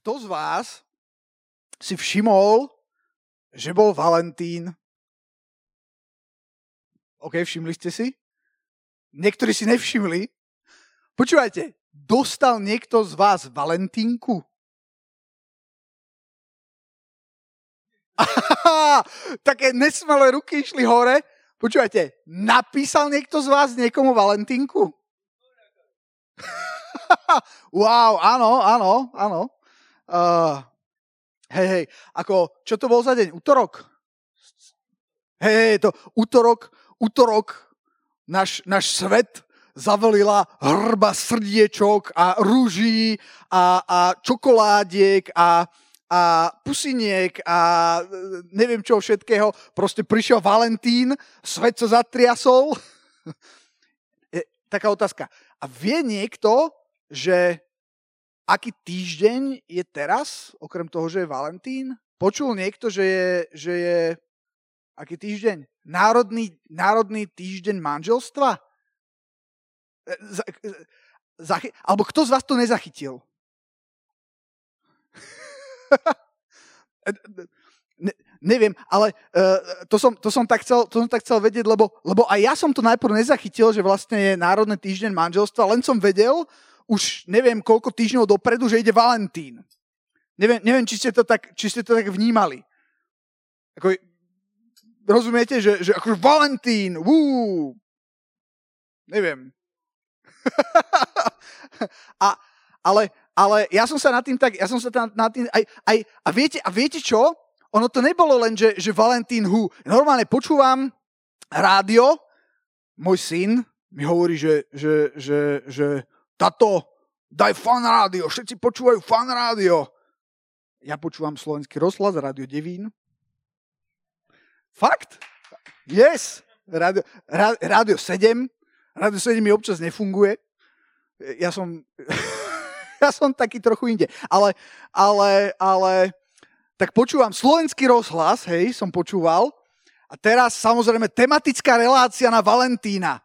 kto z vás si všimol, že bol Valentín? OK, všimli ste si? Niektorí si nevšimli. Počúvajte, dostal niekto z vás Valentínku? Také nesmelé ruky išli hore. Počúvajte, napísal niekto z vás niekomu Valentínku? wow, áno, áno, áno. Uh, hej, hej, ako, čo to bol za deň? Útorok? Hej, hej, to útorok, útorok, náš, náš svet zavolila hrba srdiečok a rúží a, a čokoládiek a, a pusiniek a e, neviem čo všetkého. Proste prišiel Valentín, svet sa zatriasol. Je, taká otázka. A vie niekto, že aký týždeň je teraz, okrem toho, že je Valentín? Počul niekto, že je, že je aký týždeň? Národný, národný týždeň manželstva? E, e, zachy- alebo kto z vás to nezachytil? ne, neviem, ale uh, to, som, to, som tak chcel, to som tak chcel vedieť, lebo, lebo aj ja som to najprv nezachytil, že vlastne je Národný týždeň manželstva, len som vedel, už neviem koľko týždňov dopredu, že ide Valentín. Neviem, neviem či, ste to tak, či ste to tak vnímali. Ako, rozumiete, že, že akože Valentín, wú, neviem. a, ale, ale ja som sa nad tým tak, ja som sa tam nad tým aj, aj a, viete, a viete čo? Ono to nebolo len, že, že Valentín hu. Normálne počúvam rádio, môj syn mi hovorí, že, že, že, že tato, daj fan rádio, všetci počúvajú fan rádio. Ja počúvam slovenský rozhlas, rádio Devín. Fakt? Yes. Rádio, rádio 7. Rádio 7 mi občas nefunguje. Ja som... ja som taký trochu inde. Ale, ale, ale, tak počúvam slovenský rozhlas, hej, som počúval. A teraz samozrejme tematická relácia na Valentína.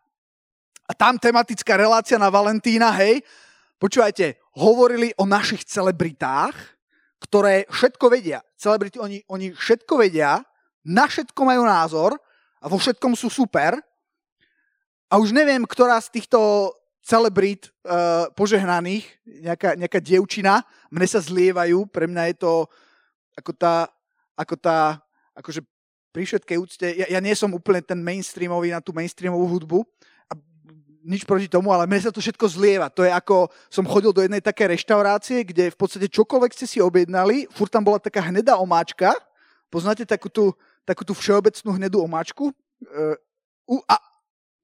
A tam tematická relácia na Valentína, hej, počúvajte, hovorili o našich celebritách, ktoré všetko vedia. Celebrity, oni, oni všetko vedia, na všetko majú názor a vo všetkom sú super. A už neviem, ktorá z týchto celebrit uh, požehnaných, nejaká, nejaká dievčina, mne sa zlievajú, pre mňa je to ako tá, ako tá, akože pri všetkej úcte, ja, ja nie som úplne ten mainstreamový na tú mainstreamovú hudbu, nič proti tomu, ale mne sa to všetko zlieva. To je ako, som chodil do jednej také reštaurácie, kde v podstate čokoľvek ste si objednali, furt tam bola taká hnedá omáčka, poznáte takú tú, takú tú všeobecnú hnedú omáčku? Uh, a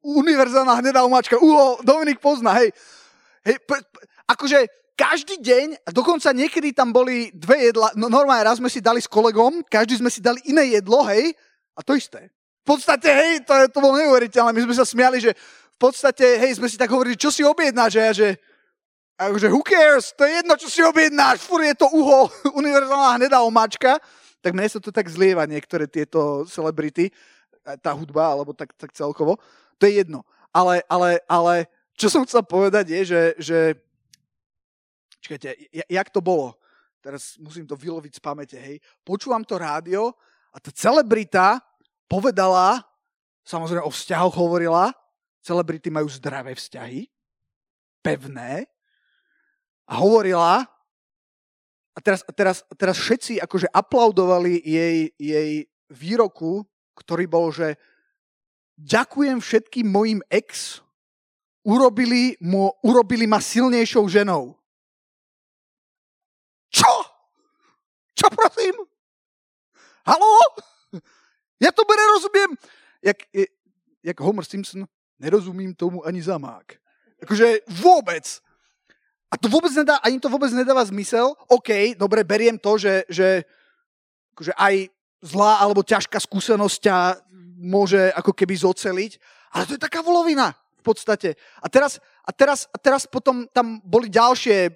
univerzálna hnedá omáčka. Uho, Dominik pozná, hej. hej p- p- akože každý deň, dokonca niekedy tam boli dve jedla, no normálne raz sme si dali s kolegom, každý sme si dali iné jedlo, hej, a to isté. V podstate, hej, to, to bolo neuveriteľné, my sme sa smiali, že podstate, hej, sme si tak hovorili, čo si objednáš, a ja, že akože who cares, to je jedno, čo si objednáš, fur je to uho, univerzálna hnedá omáčka, tak mne sa to tak zlieva niektoré tieto celebrity, tá hudba, alebo tak, tak celkovo to je jedno. Ale, ale, ale čo som chcel povedať je, že, že čakajte, jak to bolo? Teraz musím to vyloviť z pamäte, hej. Počúvam to rádio a tá celebrita povedala, samozrejme o vzťahoch hovorila, celebrity majú zdravé vzťahy, pevné, a hovorila, a teraz, teraz, teraz všetci akože aplaudovali jej, jej výroku, ktorý bol, že ďakujem všetkým mojim ex, urobili, mo, urobili ma silnejšou ženou. Čo? Čo prosím? Haló? Ja to nerozumiem. Jak, jak Homer Simpson, nerozumím tomu ani zamák. Akože vôbec. A to vôbec nedá, ani to vôbec nedáva zmysel. OK, dobre, beriem to, že, že akože aj zlá alebo ťažká skúsenosť ťa môže ako keby zoceliť. Ale to je taká volovina v podstate. A teraz, a teraz, a teraz potom tam boli ďalšie, e,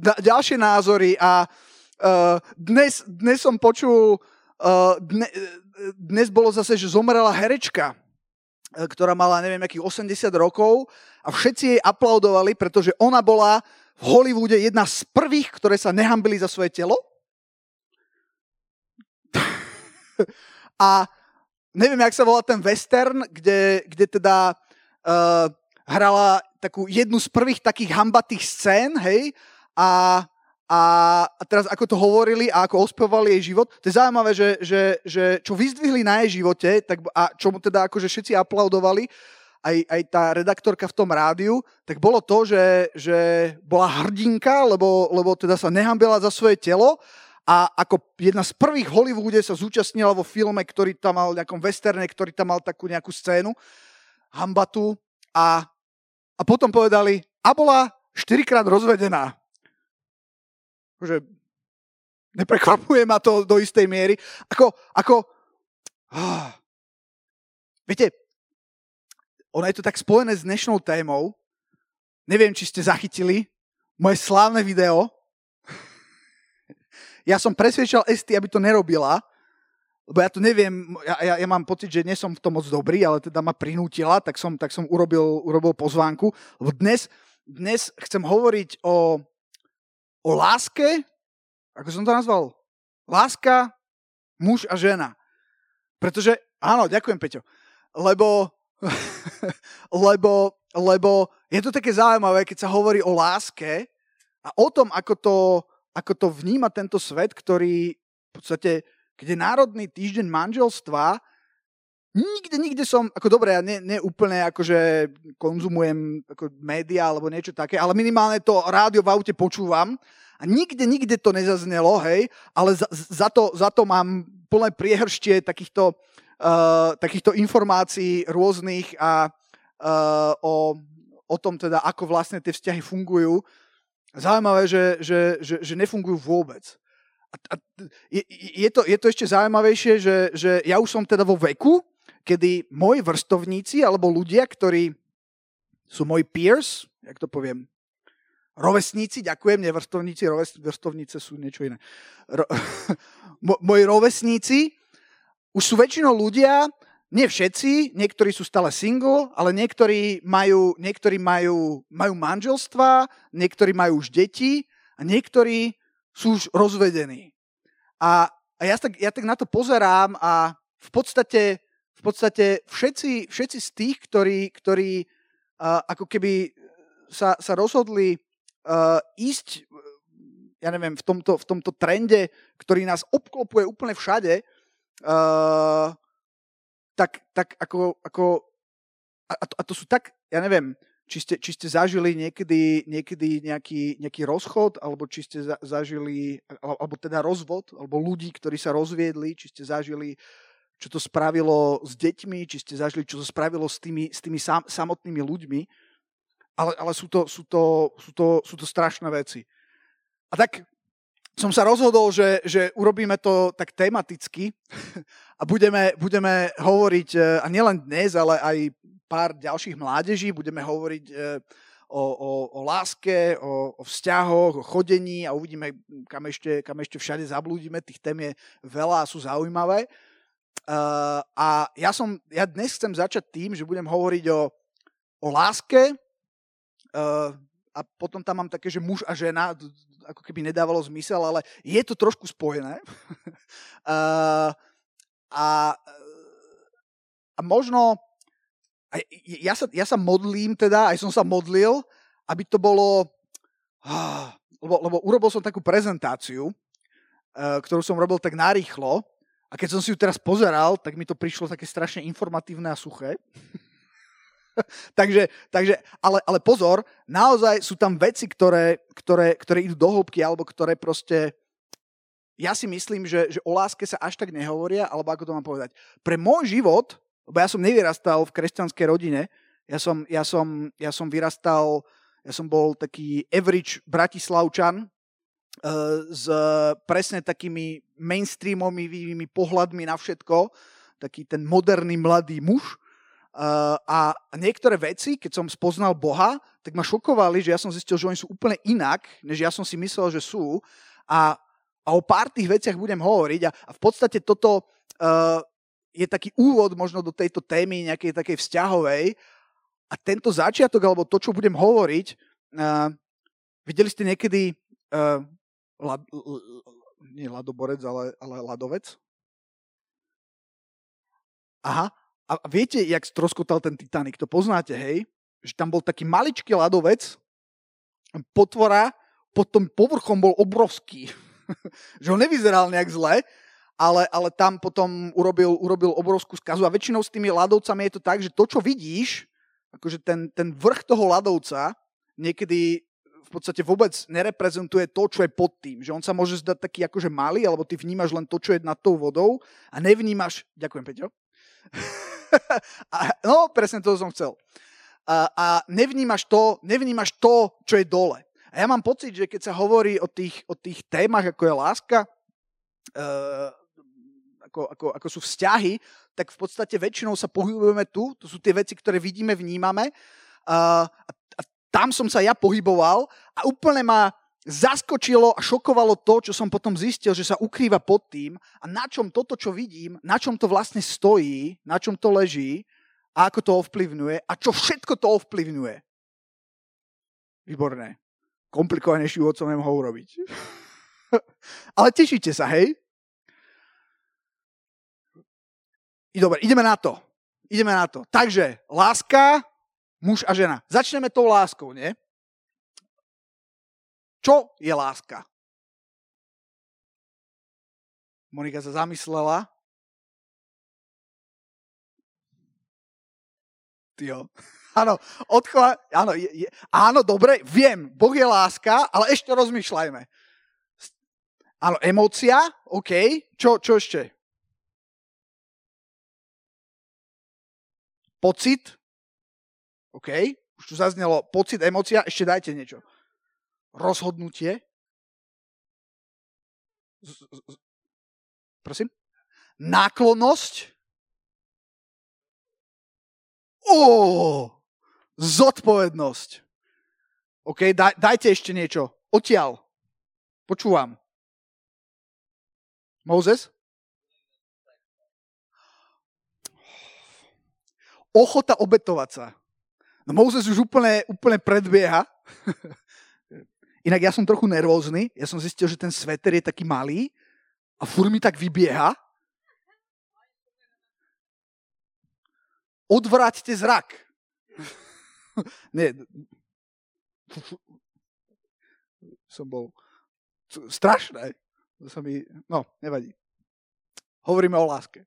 ďalšie názory a uh, dnes, dnes som počul, dne, dnes bolo zase, že zomrela herečka, ktorá mala neviem akých 80 rokov a všetci jej aplaudovali, pretože ona bola v Hollywoode jedna z prvých, ktoré sa nehambili za svoje telo. a neviem, jak sa volá ten western, kde, kde teda uh, hrala takú jednu z prvých takých hambatých scén, hej, a, a, teraz ako to hovorili a ako ospevovali jej život, to je zaujímavé, že, že, že čo vyzdvihli na jej živote tak, a čo mu teda akože všetci aplaudovali, aj, aj tá redaktorka v tom rádiu, tak bolo to, že, že bola hrdinka, lebo, lebo teda sa nehambila za svoje telo a ako jedna z prvých v Hollywoode sa zúčastnila vo filme, ktorý tam mal, nejakom westerne, ktorý tam mal takú nejakú scénu, hambatu a, a potom povedali, a bola štyrikrát rozvedená. Že neprekvapuje ma to do istej miery. Ako, ako, ah, viete, ono je to tak spojené s dnešnou témou. Neviem, či ste zachytili moje slávne video. ja som presvedčal Esty, aby to nerobila, lebo ja to neviem, ja, ja, ja mám pocit, že nie som v tom moc dobrý, ale teda ma prinútila, tak som, tak som urobil, urobil pozvánku. Dnes, dnes chcem hovoriť o, o láske, ako som to nazval? Láska, muž a žena. Pretože, áno, ďakujem Peťo, lebo lebo, lebo je to také zaujímavé, keď sa hovorí o láske a o tom, ako to, ako to vníma tento svet, ktorý v podstate, keď je Národný týždeň manželstva, nikde, nikde som, ako dobre, ja ne, ne úplne akože konzumujem ako média alebo niečo také, ale minimálne to rádio v aute počúvam a nikde, nikde to nezaznelo, hej, ale za, za, to, za to mám plné priehrštie takýchto uh, takýchto informácií rôznych a uh, o, o tom teda, ako vlastne tie vzťahy fungujú. Zaujímavé, že, že, že, že nefungujú vôbec. A, a je, je, to, je to ešte zaujímavejšie, že, že ja už som teda vo veku, kedy moji vrstovníci alebo ľudia, ktorí sú moji peers, jak to poviem, rovesníci, ďakujem, nie vrstovníci, roves, vrstovnice sú niečo iné. Ro, moji rovesníci už sú väčšinou ľudia, nie všetci, niektorí sú stále single, ale niektorí majú, niektorí majú, majú manželstva, niektorí majú už deti a niektorí sú už rozvedení. A, a ja, tak, ja tak na to pozerám a v podstate, v podstate všetci, všetci z tých, ktorí, ktorí uh, ako keby sa, sa rozhodli uh, ísť, ja neviem, v tomto, v tomto trende, ktorý nás obklopuje úplne všade, uh, tak, tak ako, ako a, a to sú tak, ja neviem, či ste, či ste zažili niekedy, niekedy nejaký, nejaký rozchod, alebo či ste za, zažili, alebo teda rozvod, alebo ľudí, ktorí sa rozviedli, či ste zažili, čo to spravilo s deťmi, či ste zažili, čo to spravilo s tými, s tými sam, samotnými ľuďmi. Ale, ale sú, to, sú, to, sú, to, sú to strašné veci. A tak som sa rozhodol, že, že urobíme to tak tematicky a budeme, budeme hovoriť, e, a nielen dnes, ale aj pár ďalších mládeží, budeme hovoriť e, o, o, o láske, o, o vzťahoch, o chodení a uvidíme, kam ešte, kam ešte všade zablúdime. Tých tém je veľa a sú zaujímavé. Uh, a ja, som, ja dnes chcem začať tým, že budem hovoriť o, o láske uh, a potom tam mám také, že muž a žena, ako keby nedávalo zmysel, ale je to trošku spojené. uh, a, a možno, ja sa, ja sa modlím teda, aj som sa modlil, aby to bolo, uh, lebo, lebo urobil som takú prezentáciu, uh, ktorú som robil tak narýchlo, a keď som si ju teraz pozeral, tak mi to prišlo také strašne informatívne a suché. takže, takže ale, ale pozor, naozaj sú tam veci, ktoré, ktoré, ktoré idú do hĺbky, alebo ktoré proste... Ja si myslím, že, že o láske sa až tak nehovoria, alebo ako to mám povedať. Pre môj život, lebo ja som nevyrastal v kresťanskej rodine, ja som, ja som, ja som vyrastal, ja som bol taký average bratislavčan, s presne takými mainstreamovými pohľadmi na všetko, taký ten moderný mladý muž, Uh, a niektoré veci, keď som spoznal Boha, tak ma šokovali, že ja som zistil, že oni sú úplne inak, než ja som si myslel, že sú. A, a o pár tých veciach budem hovoriť. A, a v podstate toto uh, je taký úvod možno do tejto témy nejakej takej vzťahovej. A tento začiatok, alebo to, čo budem hovoriť, uh, Videli ste niekedy lad, nie ladoborec, ale, ale ladovec? Aha. A viete, jak stroskotal ten Titanic? To poznáte, hej? Že tam bol taký maličký ladovec, potvora pod tom povrchom bol obrovský. že on nevyzeral nejak zle, ale, ale tam potom urobil, urobil obrovskú skazu. A väčšinou s tými ľadovcami je to tak, že to, čo vidíš, akože ten, ten vrch toho ľadovca, niekedy v podstate vôbec nereprezentuje to, čo je pod tým. Že on sa môže zdať taký akože malý, alebo ty vnímaš len to, čo je nad tou vodou a nevnímaš... Ďakujem, Peťo. a, no, presne to som chcel. A, a nevnímaš, to, nevnímaš to, čo je dole. A ja mám pocit, že keď sa hovorí o tých, o tých témach, ako je láska, uh, ako, ako, ako sú vzťahy, tak v podstate väčšinou sa pohybujeme tu. To sú tie veci, ktoré vidíme, vnímame. Uh, a tam som sa ja pohyboval a úplne ma zaskočilo a šokovalo to, čo som potom zistil, že sa ukrýva pod tým a na čom toto, čo vidím, na čom to vlastne stojí, na čom to leží a ako to ovplyvňuje a čo všetko to ovplyvňuje. Výborné. Komplikovanejší úvod som nemohol urobiť. Ale tešíte sa, hej? Dobre, ideme na to. Ideme na to. Takže, láska muž a žena. Začneme tou láskou, nie? Čo je láska? Monika sa zamyslela. Tyjo. Áno, odchova... Áno, je, je... áno, dobre, viem, Boh je láska, ale ešte rozmýšľajme. Áno, emócia, OK. Čo, čo ešte? Pocit, OK, už tu zaznelo pocit, emocia, ešte dajte niečo. Rozhodnutie. Z, z, prosím? Náklonnosť. Ó, zodpovednosť. OK, daj, dajte ešte niečo. Odtiaľ. Počúvam. Mozes? Ochota obetovať sa. No Moses už úplne, úplne predbieha. Inak ja som trochu nervózny. Ja som zistil, že ten sveter je taký malý a furt mi tak vybieha. Odvráťte zrak. Nie. Som bol strašné. To sa mi... No, nevadí. Hovoríme o láske.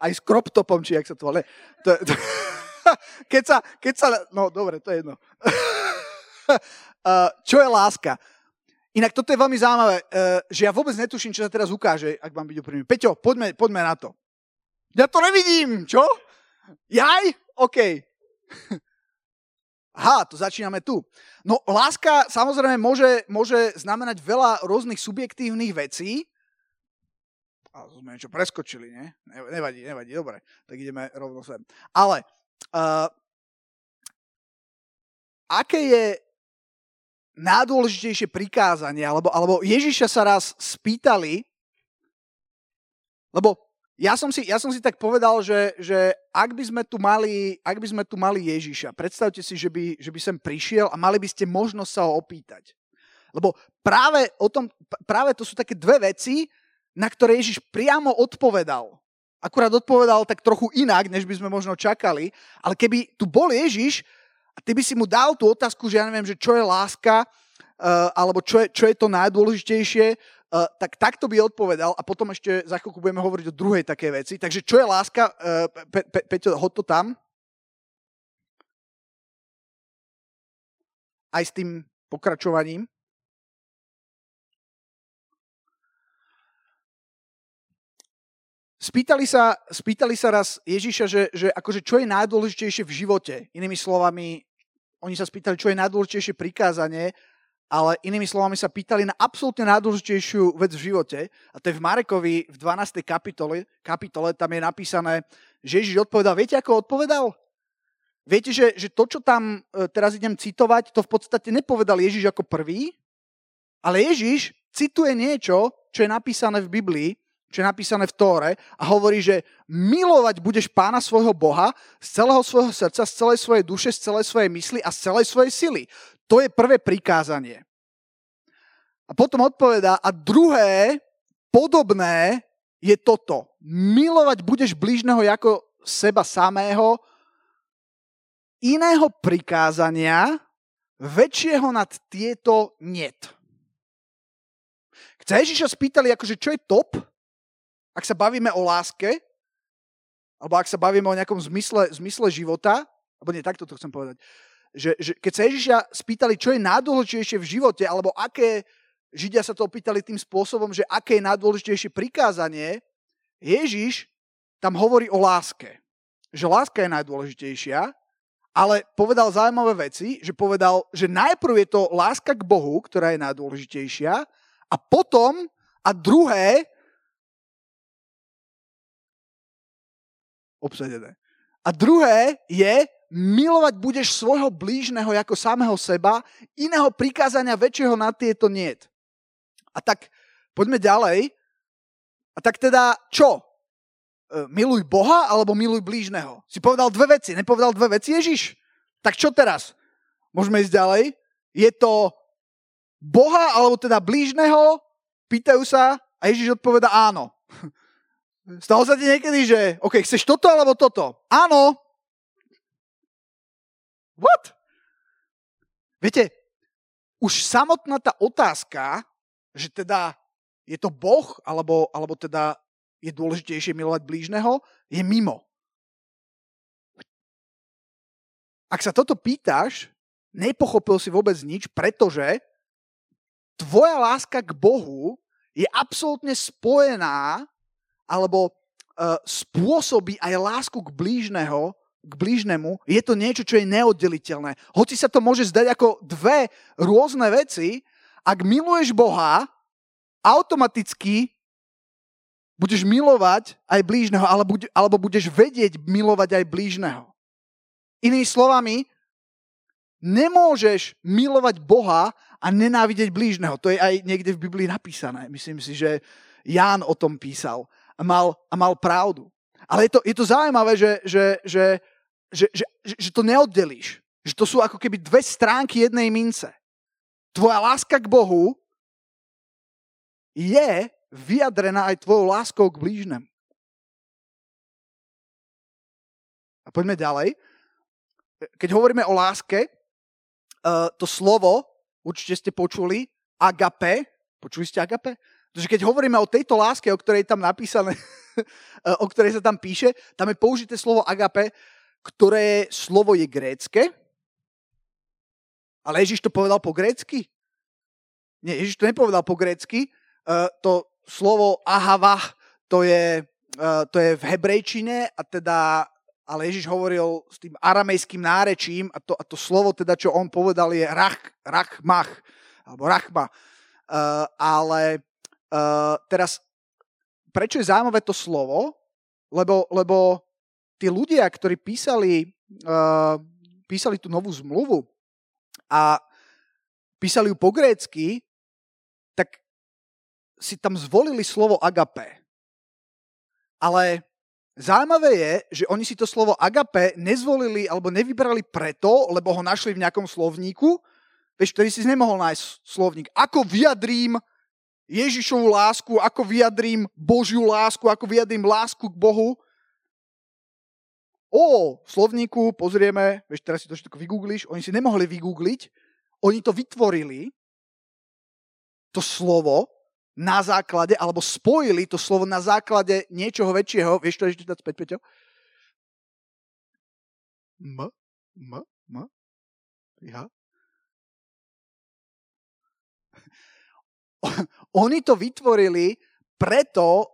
Aj s crop topom, či jak sa to volá. To, to, keď, sa, keď sa, no dobre, to je jedno. čo je láska? Inak toto je veľmi zaujímavé, uh, že ja vôbec netuším, čo sa teraz ukáže, ak vám byť úprimný. Peťo, poďme, poďme na to. Ja to nevidím, čo? Jaj? OK. Aha, to začíname tu. No, láska samozrejme môže, môže znamenať veľa rôznych subjektívnych vecí, a sme niečo preskočili, nie? Nevadí, nevadí, dobre. Tak ideme rovno sem. Ale uh, aké je najdôležitejšie prikázanie, alebo, alebo Ježiša sa raz spýtali, lebo ja som si, ja som si tak povedal, že, že ak, by sme tu mali, ak by sme tu mali Ježiša, predstavte si, že by, že by sem prišiel a mali by ste možnosť sa ho opýtať. Lebo práve, o tom, práve to sú také dve veci, na ktoré Ježiš priamo odpovedal. Akurát odpovedal tak trochu inak, než by sme možno čakali, ale keby tu bol Ježiš a ty by si mu dal tú otázku, že ja neviem, že čo je láska, uh, alebo čo je, čo je to najdôležitejšie, uh, tak takto by odpovedal a potom ešte za chvíľku budeme hovoriť o druhej také veci. Takže čo je láska? Uh, Pe- Pe- Peťo, hod to tam. Aj s tým pokračovaním. Spýtali sa, spýtali sa raz Ježiša, že, že akože čo je najdôležitejšie v živote. Inými slovami, oni sa spýtali, čo je najdôležitejšie prikázanie, ale inými slovami sa pýtali na absolútne najdôležitejšiu vec v živote. A to je v Marekovi v 12. kapitole, kapitole tam je napísané, že Ježiš odpovedal. Viete, ako odpovedal? Viete, že, že to, čo tam e, teraz idem citovať, to v podstate nepovedal Ježiš ako prvý, ale Ježiš cituje niečo, čo je napísané v Biblii čo je napísané v Tóre a hovorí, že milovať budeš pána svojho Boha z celého svojho srdca, z celej svojej duše, z celej svojej mysli a z celej svojej sily. To je prvé prikázanie. A potom odpovedá, a druhé, podobné, je toto. Milovať budeš blížneho ako seba samého, iného prikázania, väčšieho nad tieto niet. Keď sa Ježiša spýtali, akože čo je top, ak sa bavíme o láske, alebo ak sa bavíme o nejakom zmysle, zmysle života, alebo nie, takto to chcem povedať, že, že keď sa Ježiša spýtali, čo je najdôležitejšie v živote, alebo aké, Židia sa to opýtali tým spôsobom, že aké je najdôležitejšie prikázanie, Ježiš tam hovorí o láske. Že láska je najdôležitejšia, ale povedal zaujímavé veci, že povedal, že najprv je to láska k Bohu, ktorá je najdôležitejšia, a potom, a druhé, obsadené. A druhé je, milovať budeš svojho blížneho ako samého seba, iného prikázania väčšieho na tieto niet. A tak poďme ďalej. A tak teda čo? E, miluj Boha alebo miluj blížneho? Si povedal dve veci. Nepovedal dve veci Ježiš? Tak čo teraz? Môžeme ísť ďalej. Je to Boha alebo teda blížneho? Pýtajú sa a Ježiš odpoveda áno. Stalo sa ti niekedy, že OK, chceš toto alebo toto? Áno. What? Viete, už samotná tá otázka, že teda je to Boh, alebo, alebo teda je dôležitejšie milovať blížneho, je mimo. Ak sa toto pýtaš, nepochopil si vôbec nič, pretože tvoja láska k Bohu je absolútne spojená alebo uh, spôsobí aj lásku k blížneho, k blížnemu, je to niečo, čo je neoddeliteľné. Hoci sa to môže zdať ako dve rôzne veci, ak miluješ Boha, automaticky budeš milovať aj blížneho, alebo budeš vedieť milovať aj blížneho. Inými slovami, nemôžeš milovať Boha a nenávidieť blížneho. To je aj niekde v Biblii napísané. Myslím si, že Ján o tom písal a mal, a mal pravdu. Ale je to, je to zaujímavé, že, že, že, že, že, že to neoddelíš. Že to sú ako keby dve stránky jednej mince. Tvoja láska k Bohu je vyjadrená aj tvojou láskou k blížnemu. A poďme ďalej. Keď hovoríme o láske, eh, to slovo, určite ste počuli, agape, počuli ste agape? Pretože keď hovoríme o tejto láske, o ktorej tam napísané, o ktorej sa tam píše, tam je použité slovo agape, ktoré slovo je grécke, ale Ježiš to povedal po grécky? Nie, Ježiš to nepovedal po grécky. Uh, to slovo ahava, to je, uh, to je v hebrejčine a teda ale Ježiš hovoril s tým aramejským nárečím a to, a to slovo teda, čo on povedal je rach, rachmach, alebo rachma. Uh, ale Uh, teraz, prečo je zaujímavé to slovo? Lebo, lebo tí ľudia, ktorí písali, uh, písali tú novú zmluvu a písali ju po grécky, tak si tam zvolili slovo agape. Ale zaujímavé je, že oni si to slovo agape nezvolili alebo nevybrali preto, lebo ho našli v nejakom slovníku, vieš, ktorý si nemohol nájsť slovník. Ako vyjadrím Ježišovú lásku, ako vyjadrím Božiu lásku, ako vyjadrím lásku k Bohu. O, slovníku pozrieme, vieš, teraz si to všetko vygoogliš, oni si nemohli vygoogliť, oni to vytvorili, to slovo, na základe, alebo spojili to slovo na základe niečoho väčšieho. Vieš to ešte dať späť, Peťo? M, m, m, ja, oni to vytvorili preto,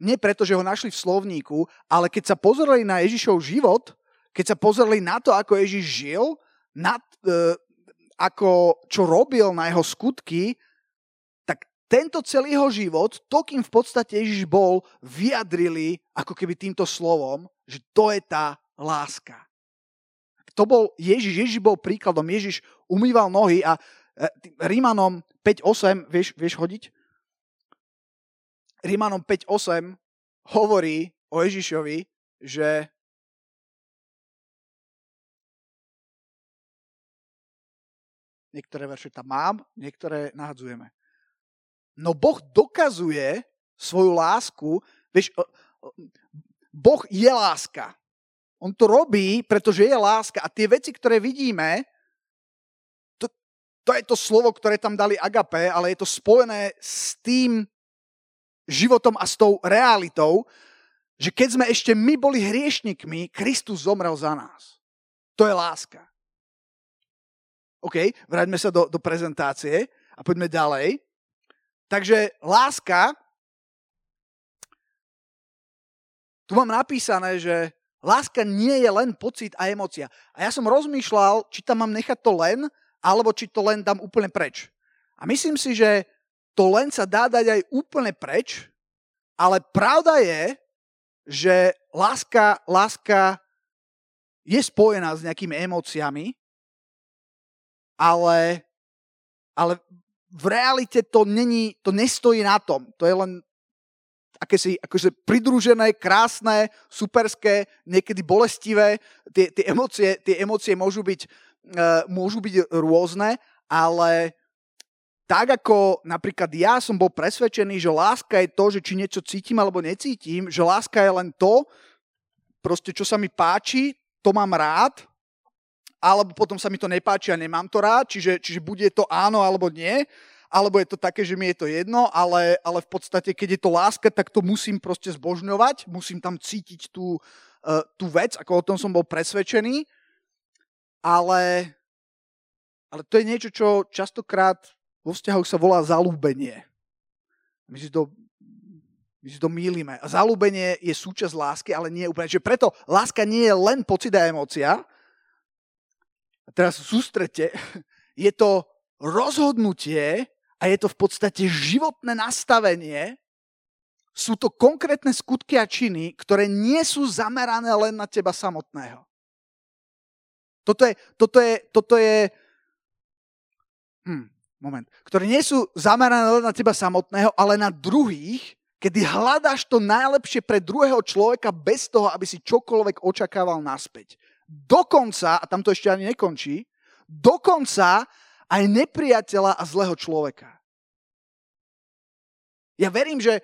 nie preto, že ho našli v slovníku, ale keď sa pozreli na Ježišov život, keď sa pozreli na to, ako Ježiš žil, na, e, ako, čo robil na jeho skutky, tak tento celý jeho život, to, kým v podstate Ježiš bol, vyjadrili ako keby týmto slovom, že to je tá láska. To bol Ježiš, Ježiš bol príkladom, Ježiš umýval nohy a Rímanom 5.8, vieš, vieš hodiť? Rímanom 5.8 hovorí o Ježišovi, že niektoré verše tam mám, niektoré nahadzujeme. No Boh dokazuje svoju lásku, vieš, Boh je láska. On to robí, pretože je láska. A tie veci, ktoré vidíme, to je to slovo, ktoré tam dali agape, ale je to spojené s tým životom a s tou realitou, že keď sme ešte my boli hriešnikmi, Kristus zomrel za nás. To je láska. OK, vráťme sa do, do prezentácie a poďme ďalej. Takže láska, tu mám napísané, že láska nie je len pocit a emocia. A ja som rozmýšľal, či tam mám nechať to len, alebo či to len dám úplne preč. A myslím si, že to len sa dá dať aj úplne preč, ale pravda je, že láska, láska je spojená s nejakými emóciami, ale, ale v realite to, není, to nestojí na tom. To je len akési akože pridružené, krásne, superské, niekedy bolestivé. Tie, tie, emócie, tie emócie môžu byť, môžu byť rôzne, ale tak ako napríklad ja som bol presvedčený, že láska je to, že či niečo cítim alebo necítim, že láska je len to, proste čo sa mi páči, to mám rád, alebo potom sa mi to nepáči a nemám to rád, čiže, čiže bude to áno alebo nie, alebo je to také, že mi je to jedno, ale, ale v podstate, keď je to láska, tak to musím proste zbožňovať, musím tam cítiť tú, uh, tú vec, ako o tom som bol presvedčený, ale, ale to je niečo, čo častokrát vo vzťahoch sa volá zalúbenie. My si to, my si to mýlime. Zalúbenie je súčasť lásky, ale nie úplne. Čiže preto láska nie je len pocit a emócia. A teraz sústrete, je to rozhodnutie a je to v podstate životné nastavenie. Sú to konkrétne skutky a činy, ktoré nie sú zamerané len na teba samotného. Toto je, toto je, toto je hm, moment, ktoré nie sú zamerané len na teba samotného, ale na druhých, kedy hľadáš to najlepšie pre druhého človeka bez toho, aby si čokoľvek očakával naspäť. Dokonca, a tam to ešte ani nekončí, dokonca aj nepriateľa a zlého človeka. Ja verím, že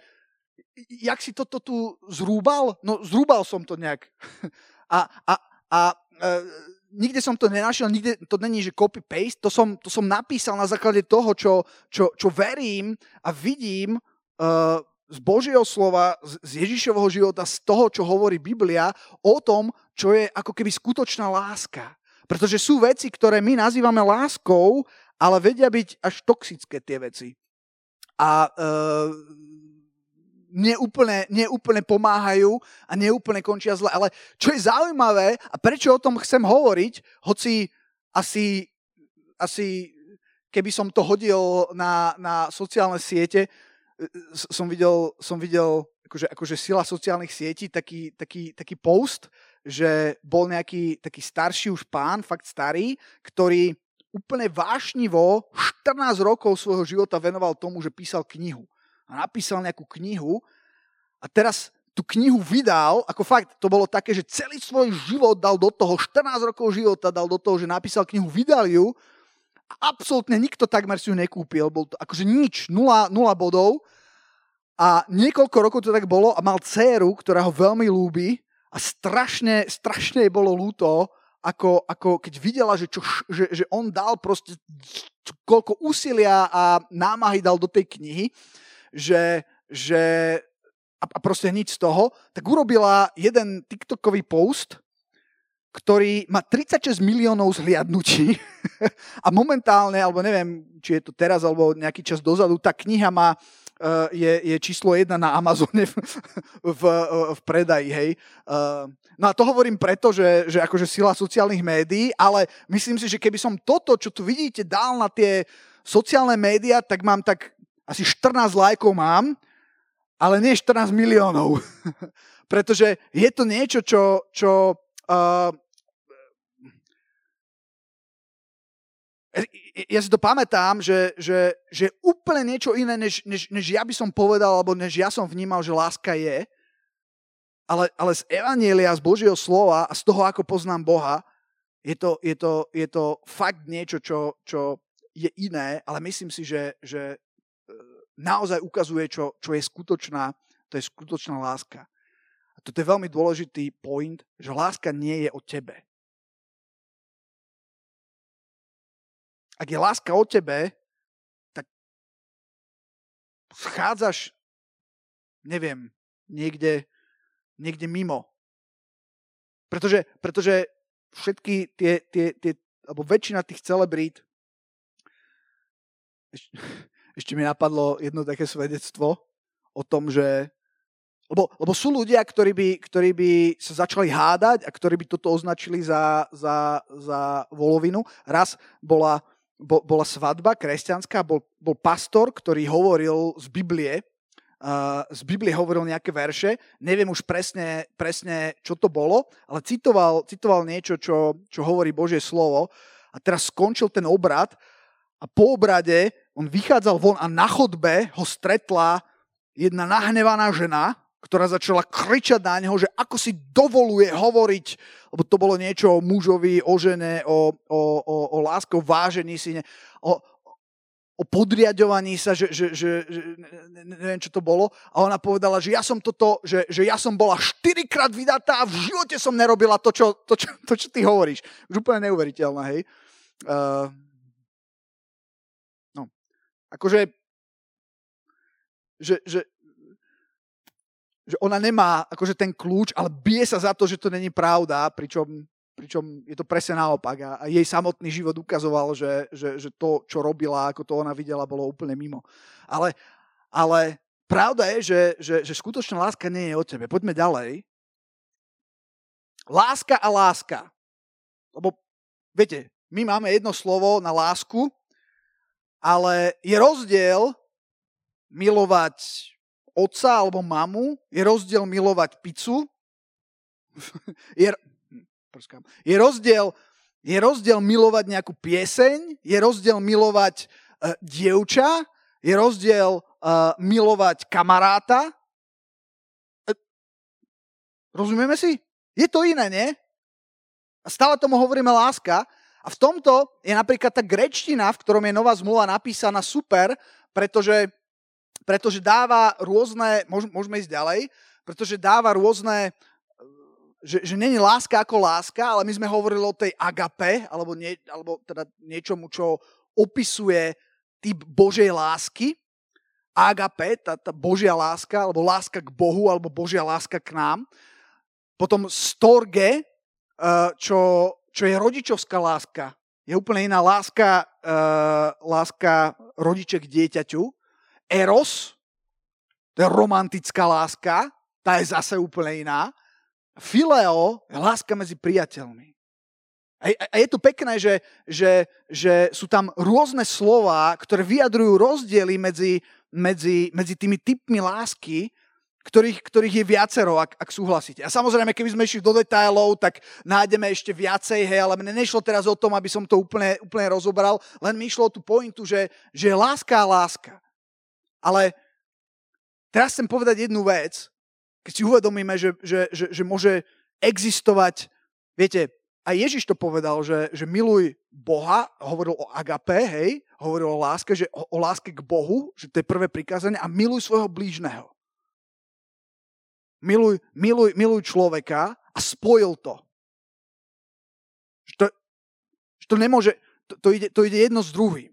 jak si toto tu zrúbal? No zrúbal som to nejak. A, a, a e, nikde som to nenašiel, nikde to není, že copy-paste, to som, to som napísal na základe toho, čo, čo, čo verím a vidím uh, z Božieho slova, z Ježišovho života, z toho, čo hovorí Biblia, o tom, čo je ako keby skutočná láska. Pretože sú veci, ktoré my nazývame láskou, ale vedia byť až toxické tie veci. A uh, neúplne, neúplne pomáhajú a neúplne končia zle. Ale čo je zaujímavé a prečo o tom chcem hovoriť, hoci asi, asi keby som to hodil na, na sociálne siete, som videl, som videl akože, akože sila sociálnych sietí, taký, taký, taký post, že bol nejaký taký starší už pán, fakt starý, ktorý úplne vášnivo 14 rokov svojho života venoval tomu, že písal knihu a napísal nejakú knihu a teraz tú knihu vydal, ako fakt, to bolo také, že celý svoj život dal do toho, 14 rokov života dal do toho, že napísal knihu, vydal ju a absolútne nikto takmer si ju nekúpil. Bol to akože nič, nula, nula bodov. A niekoľko rokov to tak bolo a mal dceru, ktorá ho veľmi lúbi a strašne, strašne jej bolo lúto, ako, ako keď videla, že, čo, že, že on dal proste koľko úsilia a námahy dal do tej knihy, že, že a proste nič z toho, tak urobila jeden TikTokový post, ktorý má 36 miliónov zhliadnutí a momentálne, alebo neviem, či je to teraz alebo nejaký čas dozadu, tá kniha má uh, je, je číslo jedna na Amazone v, v, v predaji, hej. Uh, no a to hovorím preto, že, že akože sila sociálnych médií, ale myslím si, že keby som toto, čo tu vidíte, dal na tie sociálne médiá, tak mám tak asi 14 lajkov mám, ale nie 14 miliónov. Pretože je to niečo, čo, čo uh, ja si to pamätám, že, že, že úplne niečo iné, než, než, než ja by som povedal, alebo než ja som vnímal, že láska je. Ale, ale z Evanielia, z Božieho slova a z toho, ako poznám Boha, je to, je to, je to fakt niečo, čo, čo je iné, ale myslím si, že, že naozaj ukazuje, čo, čo je skutočná, to je skutočná láska. A toto je veľmi dôležitý point, že láska nie je o tebe. ak je láska o tebe, tak schádzaš, neviem, niekde, niekde mimo. Pretože, pretože všetky tie, tie, tie, alebo väčšina tých celebrít, ešte, mi napadlo jedno také svedectvo o tom, že lebo, lebo sú ľudia, ktorí by, ktorí by sa začali hádať a ktorí by toto označili za, za, za volovinu. Raz bola bo, bola svadba kresťanská, bol, bol pastor, ktorý hovoril z Biblie, uh, z Biblie hovoril nejaké verše, neviem už presne, presne čo to bolo, ale citoval, citoval niečo, čo, čo hovorí Božie slovo a teraz skončil ten obrad a po obrade on vychádzal von a na chodbe ho stretla jedna nahnevaná žena, ktorá začala kričať na neho, že ako si dovoluje hovoriť, lebo to bolo niečo o mužovi, o žene, o, o, o, o láske, o vážení si, ne, o, o podriadovaní sa, že, že, že, že neviem, čo to bolo. A ona povedala, že ja som toto, že, že ja som bola štyrikrát vydatá a v živote som nerobila to, čo, to, čo, to, čo ty hovoríš. Už úplne neuveriteľné, hej. Uh, akože, že, že že ona nemá akože ten kľúč, ale bije sa za to, že to není pravda, pričom, pričom je to presne naopak. A, a jej samotný život ukazoval, že, že, že to, čo robila, ako to ona videla, bolo úplne mimo. Ale, ale pravda je, že, že, že skutočná láska nie je o tebe. Poďme ďalej. Láska a láska. Lebo, viete, my máme jedno slovo na lásku, ale je rozdiel milovať otca alebo mamu, je rozdiel milovať pizzu, je, je, rozdiel, je rozdiel milovať nejakú pieseň, je rozdiel milovať uh, dievča, je rozdiel uh, milovať kamaráta. Uh, rozumieme si? Je to iné, nie? A stále tomu hovoríme láska. A v tomto je napríklad tá grečtina, v ktorom je nová zmluva napísaná super, pretože pretože dáva rôzne, môžeme ísť ďalej, pretože dáva rôzne, že, že není láska ako láska, ale my sme hovorili o tej agape, alebo, nie, alebo teda niečomu, čo opisuje typ Božej lásky. Agape, tá, tá Božia láska, alebo láska k Bohu, alebo Božia láska k nám. Potom storge, eh, čo, čo je rodičovská láska. Je úplne iná láska, uh, láska rodiče k dieťaťu. Eros, to je romantická láska, tá je zase úplne iná. Fileo je láska medzi priateľmi. A je tu pekné, že, že, že sú tam rôzne slova, ktoré vyjadrujú rozdiely medzi, medzi, medzi tými typmi lásky, ktorých, ktorých je viacero, ak, ak súhlasíte. A samozrejme, keby sme išli do detailov, tak nájdeme ešte viacej, hej, ale mne nešlo teraz o tom, aby som to úplne, úplne rozobral, len mi išlo o tú pointu, že, že láska a láska. Ale teraz chcem povedať jednu vec, keď si uvedomíme, že, že, že, že môže existovať, viete, a Ježiš to povedal, že, že miluj Boha, hovoril o agape, hej, hovoril o láske, že o, o láske k Bohu, že to je prvé prikázanie a miluj svojho blížneho. Miluj, miluj, miluj človeka a spojil to. Že to, že to nemôže, to, to, ide, to ide jedno s druhým.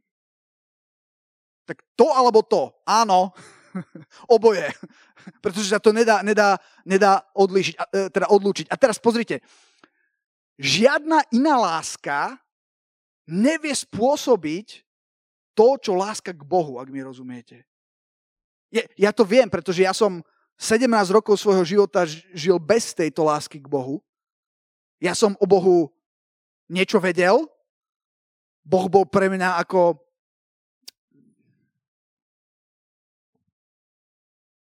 Tak to alebo to, áno, oboje, pretože sa to nedá, nedá, nedá odlíšiť, e, teda odlúčiť. A teraz pozrite, žiadna iná láska nevie spôsobiť to, čo láska k Bohu, ak mi rozumiete. Je, ja to viem, pretože ja som 17 rokov svojho života žil bez tejto lásky k Bohu. Ja som o Bohu niečo vedel. Boh bol pre mňa ako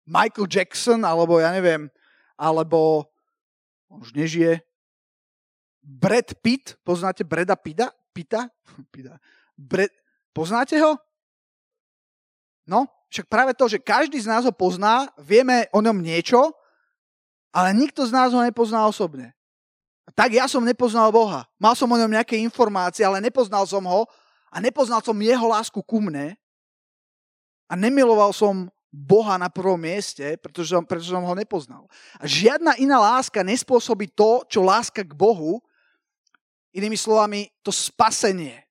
Michael Jackson, alebo ja neviem, alebo on už nežije, Brad Pitt, poznáte Breda Pita? Pita? Pita. Bre... Poznáte ho? No, však práve to, že každý z nás ho pozná, vieme o ňom niečo, ale nikto z nás ho nepozná osobne. Tak ja som nepoznal Boha. Mal som o ňom nejaké informácie, ale nepoznal som ho a nepoznal som jeho lásku ku mne a nemiloval som Boha na prvom mieste, pretože pretože som ho nepoznal. A žiadna iná láska nespôsobí to, čo láska k Bohu, inými slovami, to spasenie.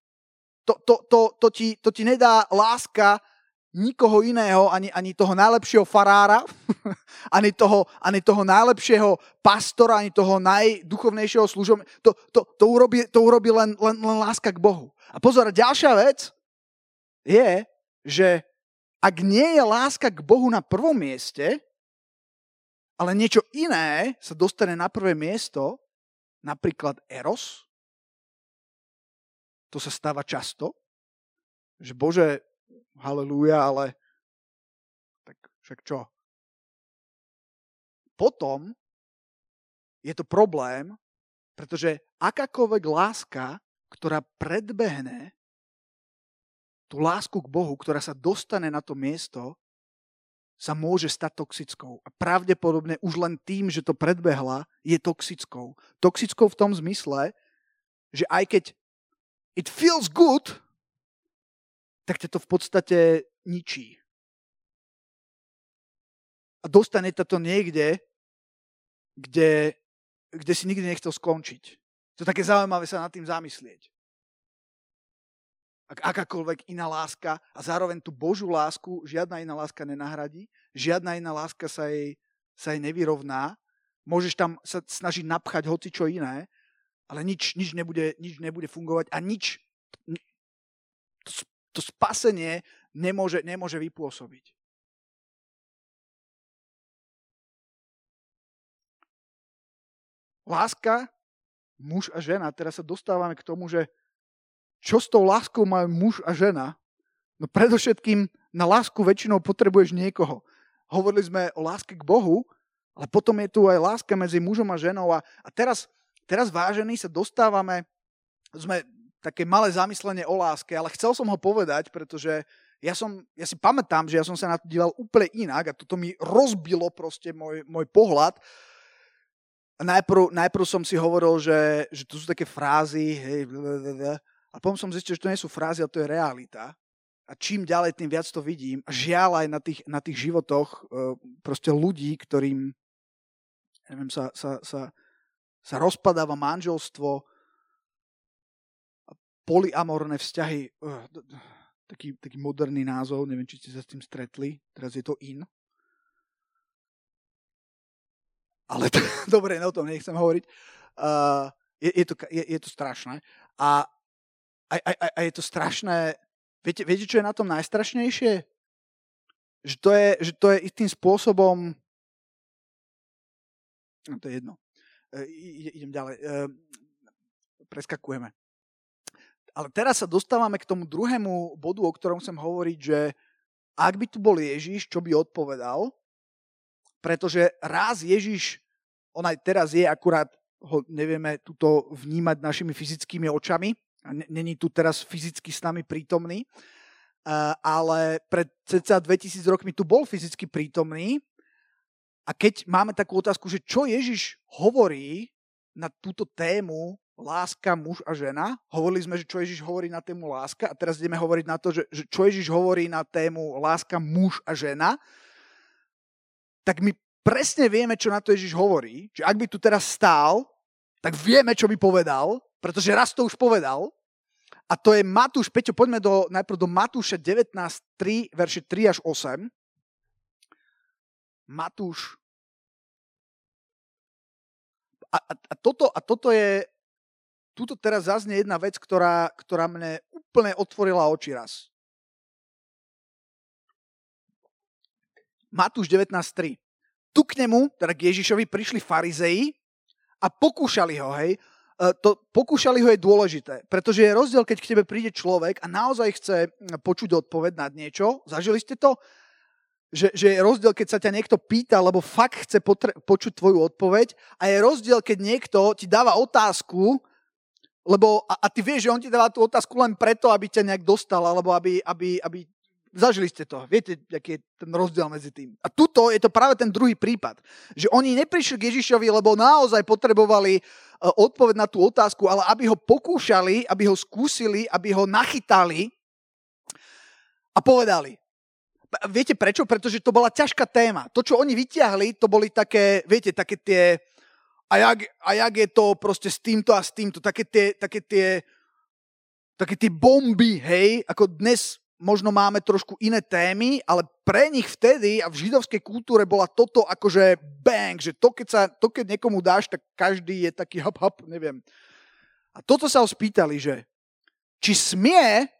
To, to, to, to, ti, to ti nedá láska nikoho iného, ani, ani toho najlepšieho farára, ani toho, ani toho najlepšieho pastora, ani toho najduchovnejšieho služom. To, to, to, urobí, to urobí len, len, len láska k Bohu. A pozor, ďalšia vec je, že ak nie je láska k Bohu na prvom mieste, ale niečo iné sa dostane na prvé miesto, napríklad Eros, to sa stáva často, že Bože, halleluja, ale tak však čo? Potom je to problém, pretože akákoľvek láska, ktorá predbehne tú lásku k Bohu, ktorá sa dostane na to miesto, sa môže stať toxickou. A pravdepodobne už len tým, že to predbehla, je toxickou. Toxickou v tom zmysle, že aj keď it feels good, tak ťa to v podstate ničí. A dostane ťa to niekde, kde, kde si nikdy nechcel skončiť. To je také zaujímavé sa nad tým zamyslieť ak akákoľvek iná láska a zároveň tú Božú lásku žiadna iná láska nenahradí, žiadna iná láska sa jej, sa jej nevyrovná. Môžeš tam sa snažiť napchať hoci čo iné, ale nič, nič, nebude, nič nebude fungovať a nič, to, spasenie nemôže, nemôže vypôsobiť. Láska, muž a žena, teraz sa dostávame k tomu, že čo s tou láskou má muž a žena? No predovšetkým na lásku väčšinou potrebuješ niekoho. Hovorili sme o láske k Bohu, ale potom je tu aj láska medzi mužom a ženou. A, a teraz, teraz vážení sa dostávame, sme také malé zamyslenie o láske, ale chcel som ho povedať, pretože ja, som, ja si pamätám, že ja som sa na to díval úplne inak a toto mi rozbilo proste môj, môj pohľad. Najprv, najprv som si hovoril, že, že tu sú také frázy, hej, a potom som zistil, že to nie sú frázy, ale to je realita. A čím ďalej, tým viac to vidím. A žiaľ aj na tých, na tých životoch uh, proste ľudí, ktorým neviem, sa, sa, sa, sa rozpadáva manželstvo, polyamorné vzťahy, uh, taký, taký moderný názov, neviem, či ste sa s tým stretli, teraz je to in. Ale to, dobre, no o tom nechcem hovoriť. Uh, je, je, to, je, je to strašné. A a, a, a je to strašné. Viete, viete, čo je na tom najstrašnejšie? Že to je, že to je tým spôsobom... No to je jedno. E, idem ďalej. E, preskakujeme. Ale teraz sa dostávame k tomu druhému bodu, o ktorom chcem hovoriť, že ak by tu bol Ježiš, čo by odpovedal? Pretože raz Ježiš, on aj teraz je, akurát ho nevieme tuto vnímať našimi fyzickými očami, není tu teraz fyzicky s nami prítomný, ale pred cca 2000 rokmi tu bol fyzicky prítomný a keď máme takú otázku, že čo Ježiš hovorí na túto tému láska, muž a žena, hovorili sme, že čo Ježiš hovorí na tému láska a teraz ideme hovoriť na to, že, že čo Ježiš hovorí na tému láska, muž a žena, tak my presne vieme, čo na to Ježiš hovorí. Čiže ak by tu teraz stál, tak vieme, čo by povedal, pretože raz to už povedal. A to je Matúš, Peťo, poďme do, najprv do Matúša 19, 3, verše 3 až 8. Matúš. A, a, a, toto, a toto je, tuto teraz zaznie jedna vec, ktorá, ktorá mne úplne otvorila oči raz. Matúš 19.3. Tu k nemu, teda k Ježišovi, prišli farizei a pokúšali ho, hej, E, to pokúšali ho je dôležité, pretože je rozdiel, keď k tebe príde človek a naozaj chce počuť odpoveď na niečo. Zažili ste to? Že, že je rozdiel, keď sa ťa niekto pýta, lebo fakt chce potre- počuť tvoju odpoveď a je rozdiel, keď niekto ti dáva otázku, lebo a, a ty vieš, že on ti dáva tú otázku len preto, aby ťa nejak dostal, alebo aby, aby, aby zažili ste to. Viete, aký je ten rozdiel medzi tým. A tuto je to práve ten druhý prípad. Že oni neprišli k Ježišovi, lebo naozaj potrebovali e, odpoveď na tú otázku, ale aby ho pokúšali, aby ho skúsili, aby ho nachytali a povedali. Viete prečo? Pretože to bola ťažká téma. To, čo oni vyťahli, to boli také, viete, také tie a jak, a jak je to proste s týmto a s týmto, také tie, také tie, také tie bomby, hej, ako dnes možno máme trošku iné témy, ale pre nich vtedy a v židovskej kultúre bola toto akože bang, že to keď, sa, to keď niekomu dáš, tak každý je taký hop hop, neviem. A toto sa ho spýtali, že či smie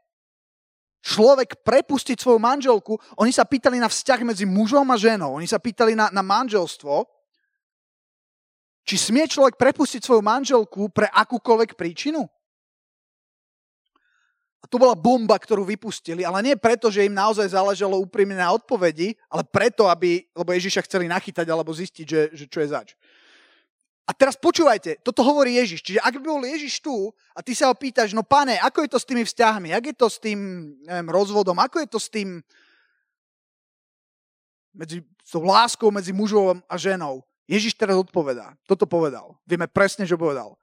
človek prepustiť svoju manželku, oni sa pýtali na vzťah medzi mužom a ženou, oni sa pýtali na, na manželstvo, či smie človek prepustiť svoju manželku pre akúkoľvek príčinu? A to bola bomba, ktorú vypustili, ale nie preto, že im naozaj záležalo úprimne na odpovedi, ale preto, aby, lebo Ježiša chceli nachytať alebo zistiť, že, že čo je zač. A teraz počúvajte, toto hovorí Ježiš. Čiže ak by bol Ježiš tu a ty sa ho pýtaš, no pane, ako je to s tými vzťahmi, ako je to s tým neviem, rozvodom, ako je to s tým medzi, s tou láskou medzi mužom a ženou, Ježiš teraz odpovedá. Toto povedal. Vieme presne, čo povedal.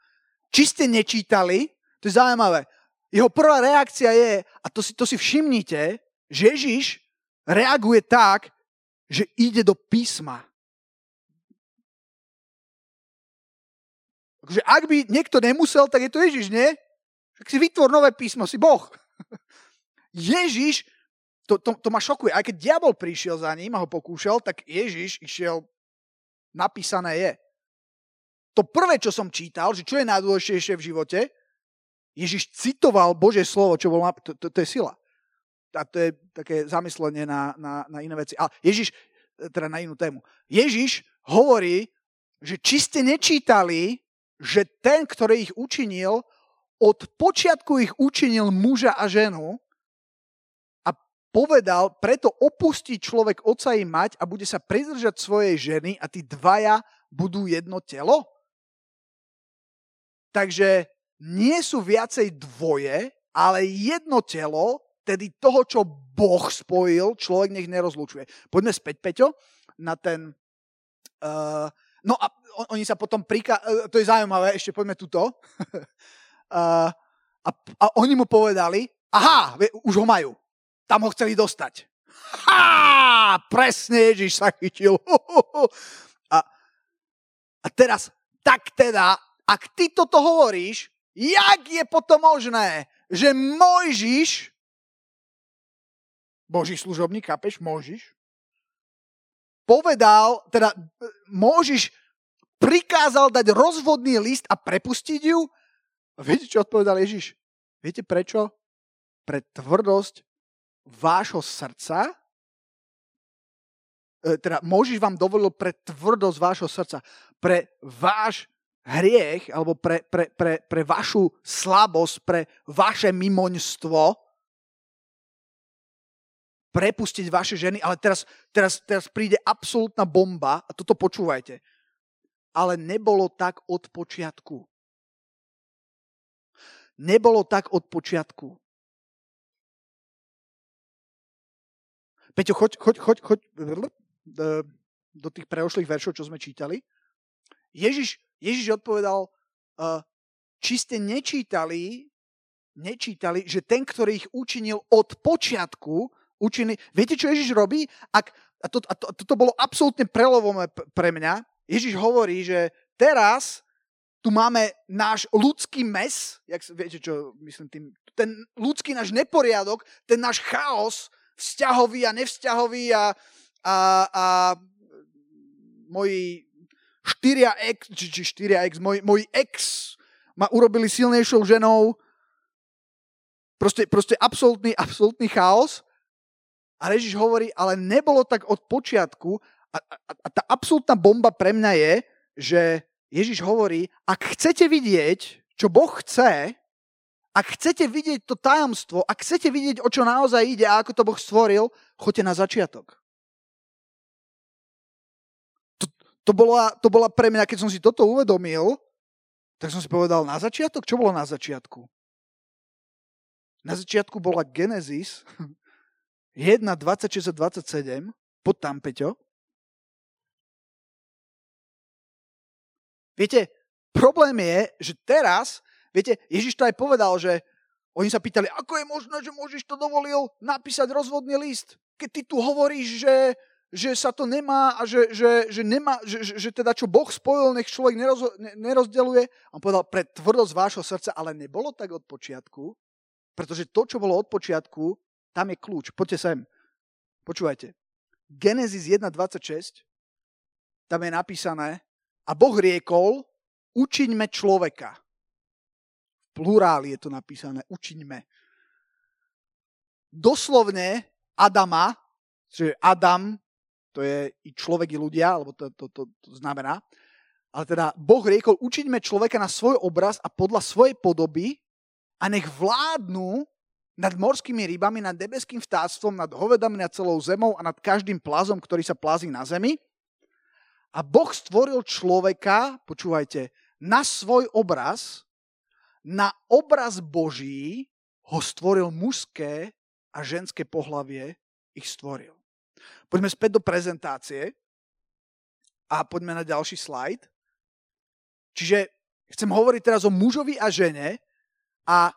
Či ste nečítali, to je zaujímavé, jeho prvá reakcia je, a to si, to si všimnite, že Ježiš reaguje tak, že ide do písma. Takže ak by niekto nemusel, tak je to Ježiš, nie? Tak si vytvor nové písmo, si Boh. Ježiš, to, to, to ma šokuje. Aj keď diabol prišiel za ním a ho pokúšal, tak Ježiš išiel napísané je. To prvé, čo som čítal, že čo je najdôležitejšie v živote, Ježiš citoval Božie slovo, čo bol, to, to, to je sila. A to je také zamyslenie na, na, na iné veci. Ale Ježiš, teda na inú tému. Ježiš hovorí, že či ste nečítali, že ten, ktorý ich učinil, od počiatku ich učinil muža a ženu, povedal, preto opustí človek oca i mať a bude sa pridržať svojej ženy a tí dvaja budú jedno telo? Takže nie sú viacej dvoje, ale jedno telo, tedy toho, čo Boh spojil, človek nech nerozlučuje. Poďme späť, Peťo, na ten... Uh, no a oni sa potom prika... Uh, to je zaujímavé, ešte poďme tuto. uh, a, a oni mu povedali, aha, už ho majú tam ho chceli dostať. Ha! Presne Ježiš sa chytil. A, a teraz, tak teda, ak ty toto hovoríš, jak je potom možné, že Mojžiš, Boží služobník, kapeš, Mojžiš, povedal, teda Mojžiš prikázal dať rozvodný list a prepustiť ju? Viete, čo odpovedal Ježiš? Viete prečo? Pre tvrdosť vášho srdca, e, teda Možiš vám dovolil pre tvrdosť vášho srdca, pre váš hriech, alebo pre, pre, pre, pre vašu slabosť, pre vaše mimoňstvo, prepustiť vaše ženy, ale teraz, teraz, teraz príde absolútna bomba a toto počúvajte. Ale nebolo tak od počiatku. Nebolo tak od počiatku. Peťo, choď, choď, choď, choď do tých preošlých veršov, čo sme čítali. Ježiš, Ježiš odpovedal, či ste nečítali, nečítali, že ten, ktorý ich učinil od počiatku, učinil... Viete, čo Ježiš robí? Ak, a, to, a to, toto bolo absolútne prelovové pre mňa. Ježiš hovorí, že teraz tu máme náš ľudský mes, jak, viete, čo myslím tým, ten ľudský náš neporiadok, ten náš chaos, vzťahový a nevzťahový a, a, a moji štyria ex, či, či štyria ex, môj, môj ex ma urobili silnejšou ženou. Proste, proste absolútny, absolútny chaos. A Ježiš hovorí, ale nebolo tak od počiatku. A, a, a tá absolútna bomba pre mňa je, že Ježiš hovorí, ak chcete vidieť, čo Boh chce, ak chcete vidieť to tajomstvo, ak chcete vidieť, o čo naozaj ide a ako to Boh stvoril, choďte na začiatok. To, to, bola, to bola pre mňa, keď som si toto uvedomil, Tak som si povedal, na začiatok? Čo bolo na začiatku? Na začiatku bola Genesis 1, 26 a 27, pod tam, Peťo. Viete, problém je, že teraz, viete, Ježiš to aj povedal, že oni sa pýtali, ako je možné, že môžeš to dovolil napísať rozvodný list, keď ty tu hovoríš, že, že sa to nemá a že, že, že, nemá, že, že teda čo Boh spojil, nech človek neroz, nerozdeluje. On povedal, pre tvrdosť vášho srdca, ale nebolo tak od počiatku, pretože to, čo bolo od počiatku, tam je kľúč. Poďte sem. Počúvajte. Genesis 1.26, tam je napísané, a Boh riekol, učiňme človeka. V pluráli je to napísané, učiňme. Doslovne Adama, že Adam, to je i človek, i ľudia, alebo to, to, to, to znamená, ale teda Boh riekol, učiňme človeka na svoj obraz a podľa svojej podoby a nech vládnu nad morskými rybami, nad nebeským vtáctvom, nad hovedami, nad celou zemou a nad každým plazom, ktorý sa plazí na zemi a Boh stvoril človeka, počúvajte, na svoj obraz, na obraz Boží ho stvoril mužské a ženské pohlavie ich stvoril. Poďme späť do prezentácie a poďme na ďalší slajd. Čiže chcem hovoriť teraz o mužovi a žene a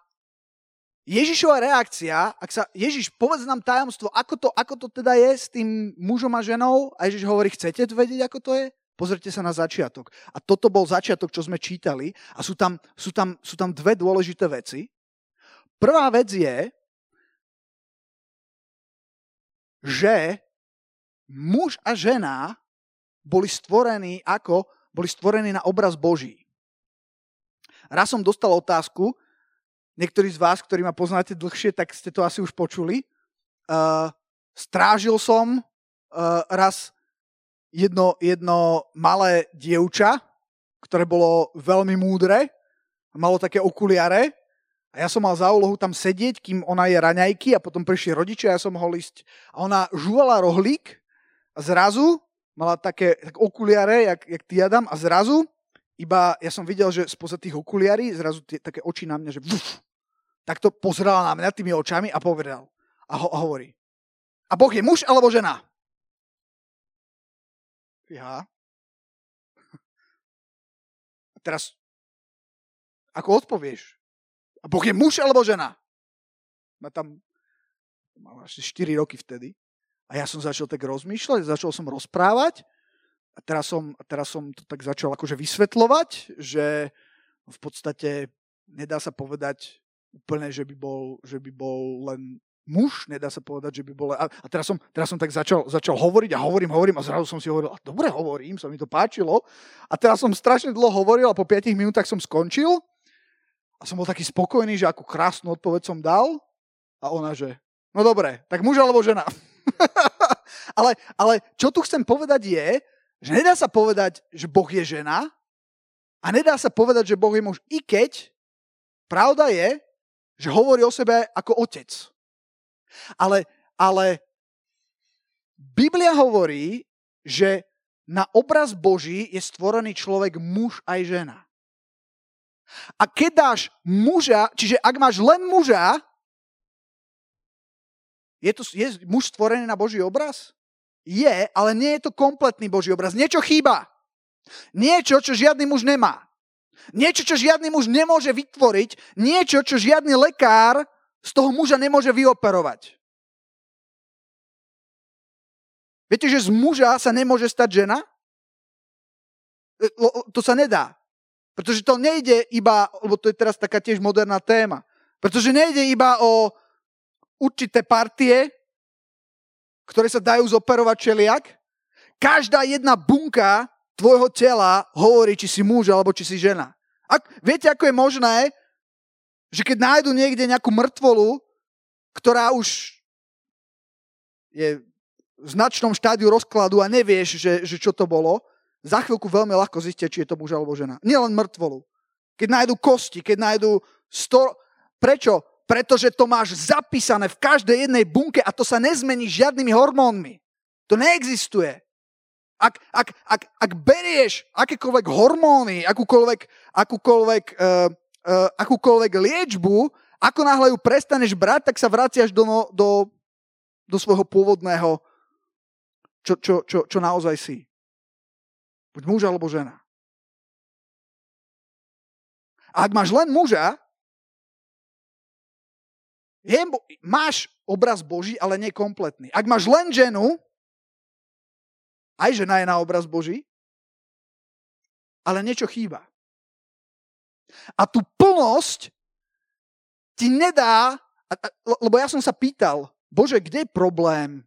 Ježišova reakcia, ak sa, Ježiš, povedz nám tajomstvo, ako to, ako to teda je s tým mužom a ženou? A Ježiš hovorí, chcete vedieť, ako to je? Pozrite sa na začiatok. A toto bol začiatok, čo sme čítali. A sú tam, sú tam, sú tam dve dôležité veci. Prvá vec je, že muž a žena boli stvorení ako? Boli stvorení na obraz Boží. Raz som dostal otázku, Niektorí z vás, ktorí ma poznáte dlhšie, tak ste to asi už počuli. Uh, strážil som uh, raz jedno, jedno malé dievča, ktoré bolo veľmi múdre, malo také okuliare a ja som mal za úlohu tam sedieť, kým ona je raňajky a potom prišli rodičia a ja som mohol ísť. A ona žúvala rohlík a zrazu mala také tak okuliare, jak, jak ty Adam, a zrazu iba ja som videl, že spoza tých okuliarí zrazu tie, také oči na mňa, že vuf, tak to pozrela na mňa tými očami a povedal a, ho, a hovorí. A Boh je muž alebo žena? Ja. A teraz, ako odpovieš? A Boh je muž alebo žena? Ma tam, mal asi 4 roky vtedy. A ja som začal tak rozmýšľať, začal som rozprávať a teraz som, a teraz som to tak začal akože vysvetľovať, že v podstate nedá sa povedať úplne, že by bol, že by bol len muž, nedá sa povedať, že by bol... A, a teraz, som, teraz som tak začal, začal hovoriť a hovorím, hovorím a zrazu som si hovoril, a dobre hovorím, sa mi to páčilo. A teraz som strašne dlho hovoril a po 5 minútach som skončil a som bol taký spokojný, že akú krásnu odpoveď som dal. A ona, že no dobre, tak muž alebo žena. ale, ale čo tu chcem povedať je, že nedá sa povedať, že Boh je žena a nedá sa povedať, že Boh je muž, i keď pravda je, že hovorí o sebe ako otec. Ale, ale Biblia hovorí, že na obraz Boží je stvorený človek muž aj žena. A keď dáš muža, čiže ak máš len muža, je, to, je muž stvorený na Boží obraz? Je, ale nie je to kompletný Boží obraz. Niečo chýba. Niečo, čo žiadny muž nemá. Niečo, čo žiadny muž nemôže vytvoriť, niečo, čo žiadny lekár z toho muža nemôže vyoperovať. Viete, že z muža sa nemôže stať žena? E, to sa nedá. Pretože to nejde iba, lebo to je teraz taká tiež moderná téma, pretože nejde iba o určité partie, ktoré sa dajú zoperovať čeliak. Každá jedna bunka tvojho tela hovorí, či si muž alebo či si žena. Ak, viete, ako je možné, že keď nájdu niekde nejakú mŕtvolu, ktorá už je v značnom štádiu rozkladu a nevieš, že, že čo to bolo, za chvíľku veľmi ľahko zistia, či je to muž alebo žena. Nielen mŕtvolu. Keď nájdu kosti, keď nájdu sto... Prečo? Pretože to máš zapísané v každej jednej bunke a to sa nezmení žiadnymi hormónmi. To neexistuje. Ak, ak, ak, ak berieš akékoľvek hormóny, akúkoľvek, akúkoľvek, uh, uh, akúkoľvek liečbu, ako náhle ju prestaneš brať, tak sa vraciaš do, no, do, do svojho pôvodného, čo, čo, čo, čo naozaj si. Buď muž alebo žena. A ak máš len muža, je, máš obraz Boží, ale nekompletný. Ak máš len ženu, aj žena je na obraz Boží, ale niečo chýba. A tú plnosť ti nedá, lebo ja som sa pýtal, Bože, kde je problém?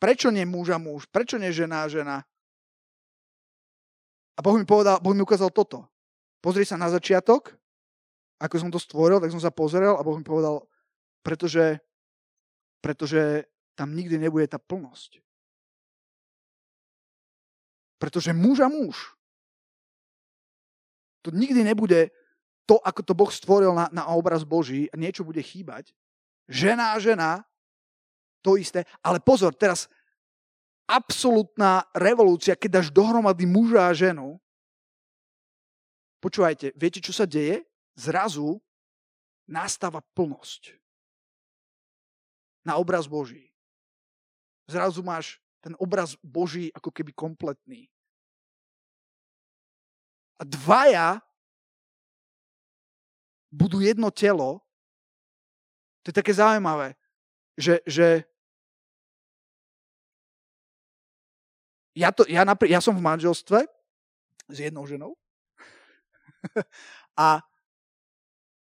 Prečo nie muž a muž? Prečo nie žena a žena? A Boh mi, povedal, boh mi ukázal toto. Pozri sa na začiatok, ako som to stvoril, tak som sa pozrel a Boh mi povedal, pretože, pretože tam nikdy nebude tá plnosť. Pretože muž a muž. To nikdy nebude to, ako to Boh stvoril na, na obraz Boží a niečo bude chýbať. Žena a žena, to isté. Ale pozor, teraz absolútna revolúcia, keď dáš dohromady muža a ženu, počúvajte, viete, čo sa deje? Zrazu nastáva plnosť. Na obraz Boží. Zrazu máš ten obraz Boží ako keby kompletný. A dvaja budú jedno telo. To je také zaujímavé, že, že ja, to, ja, napr- ja som v manželstve s jednou ženou a,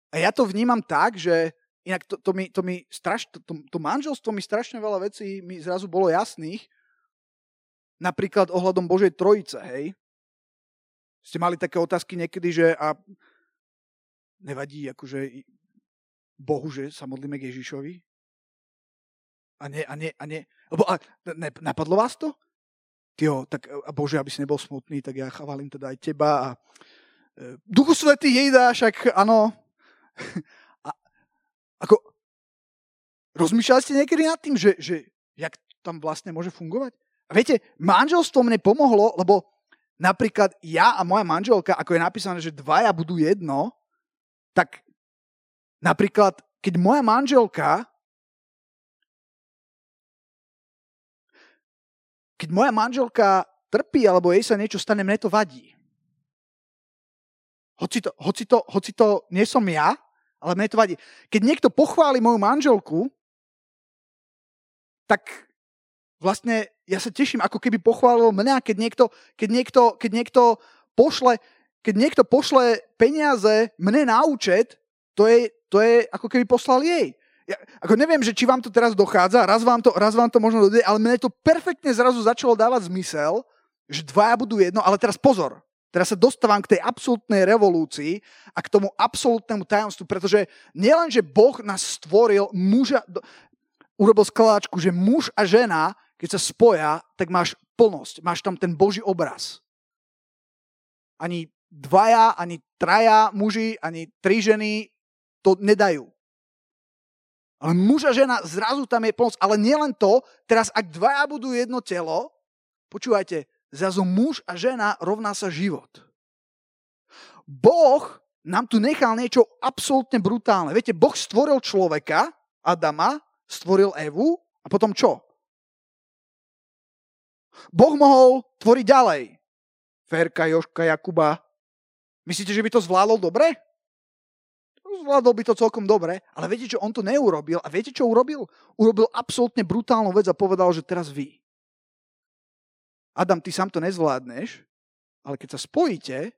a ja to vnímam tak, že inak to, to, mi, to, mi straš, to, to, manželstvo mi strašne veľa vecí mi zrazu bolo jasných, napríklad ohľadom Božej trojice, hej. Ste mali také otázky niekedy, že a nevadí akože Bohu, že sa modlíme k Ježišovi? A nie, a nie, a nie. Lebo a, ne, napadlo vás to? Tyjo, tak a Bože, aby si nebol smutný, tak ja chválim teda aj teba a e, Duchu Svetý jej dá, však áno. a, ako, rozmýšľali ste niekedy nad tým, že, že jak tam vlastne môže fungovať? A viete, manželstvo mne pomohlo, lebo napríklad ja a moja manželka, ako je napísané, že dvaja budú jedno, tak napríklad, keď moja manželka keď moja manželka trpí alebo jej sa niečo stane, mne to vadí. Hoci to, hoci to, hoci to nie som ja, ale mne to vadí. Keď niekto pochváli moju manželku, tak vlastne ja sa teším, ako keby pochválil mňa, keď niekto, keď niekto, keď niekto pošle, keď niekto pošle peniaze mne na účet, to je, to je ako keby poslal jej. Ja, ako neviem, že či vám to teraz dochádza, raz vám to, raz vám to možno dojde, ale mne to perfektne zrazu začalo dávať zmysel, že dvaja budú jedno, ale teraz pozor, Teraz sa dostávam k tej absolútnej revolúcii a k tomu absolútnemu tajomstvu, pretože nielen, že Boh nás stvoril, muža, urobil skladáčku, že muž a žena keď sa spoja, tak máš plnosť, máš tam ten Boží obraz. Ani dvaja, ani traja muži, ani tri ženy to nedajú. Ale muž a žena, zrazu tam je plnosť. Ale nielen to, teraz ak dvaja budú jedno telo, počúvajte, zrazu muž a žena rovná sa život. Boh nám tu nechal niečo absolútne brutálne. Viete, Boh stvoril človeka, Adama, stvoril Evu a potom čo? Boh mohol tvoriť ďalej. Ferka, Joška, Jakuba. Myslíte, že by to zvládol dobre? Zvládol by to celkom dobre, ale viete, čo on to neurobil? A viete, čo urobil? Urobil absolútne brutálnu vec a povedal, že teraz vy. Adam, ty sám to nezvládneš, ale keď sa spojíte,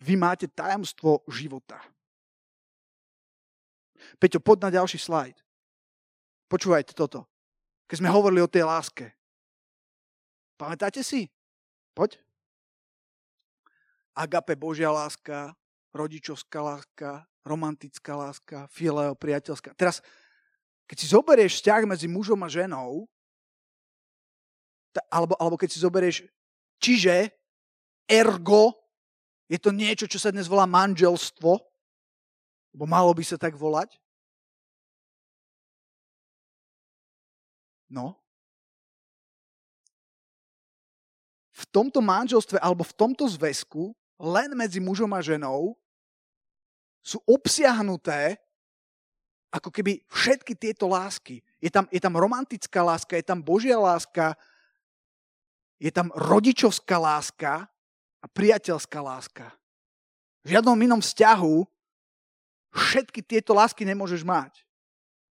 vy máte tajomstvo života. Peťo, poď na ďalší slajd. Počúvajte toto. Keď sme hovorili o tej láske, Pamätáte si? Poď. Agape Božia láska, rodičovská láska, romantická láska, fileo, priateľská. Teraz, keď si zoberieš vzťah medzi mužom a ženou, alebo, alebo keď si zoberieš, čiže ergo, je to niečo, čo sa dnes volá manželstvo, lebo malo by sa tak volať. No, tomto manželstve alebo v tomto zväzku len medzi mužom a ženou sú obsiahnuté ako keby všetky tieto lásky. Je tam, je tam romantická láska, je tam Božia láska, je tam rodičovská láska a priateľská láska. V žiadnom inom vzťahu všetky tieto lásky nemôžeš mať.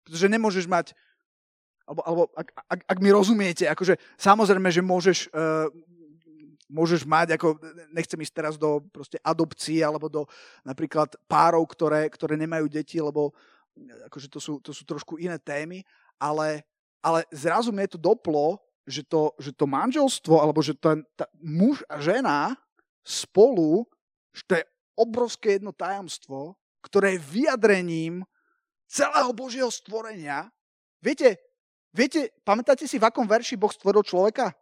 Pretože nemôžeš mať, alebo, alebo ak, ak, ak mi rozumiete, akože samozrejme, že môžeš, uh, môžeš mať, ako nechcem ísť teraz do proste adopcií, alebo do napríklad párov, ktoré, ktoré nemajú deti, lebo akože to sú, to sú trošku iné témy, ale, ale zrazu mi je to doplo, že to, že to manželstvo, alebo že ten tá, muž a žena spolu, že to je obrovské jedno tajomstvo, ktoré je vyjadrením celého Božieho stvorenia. Viete, viete, pamätáte si, v akom verši Boh stvoril človeka?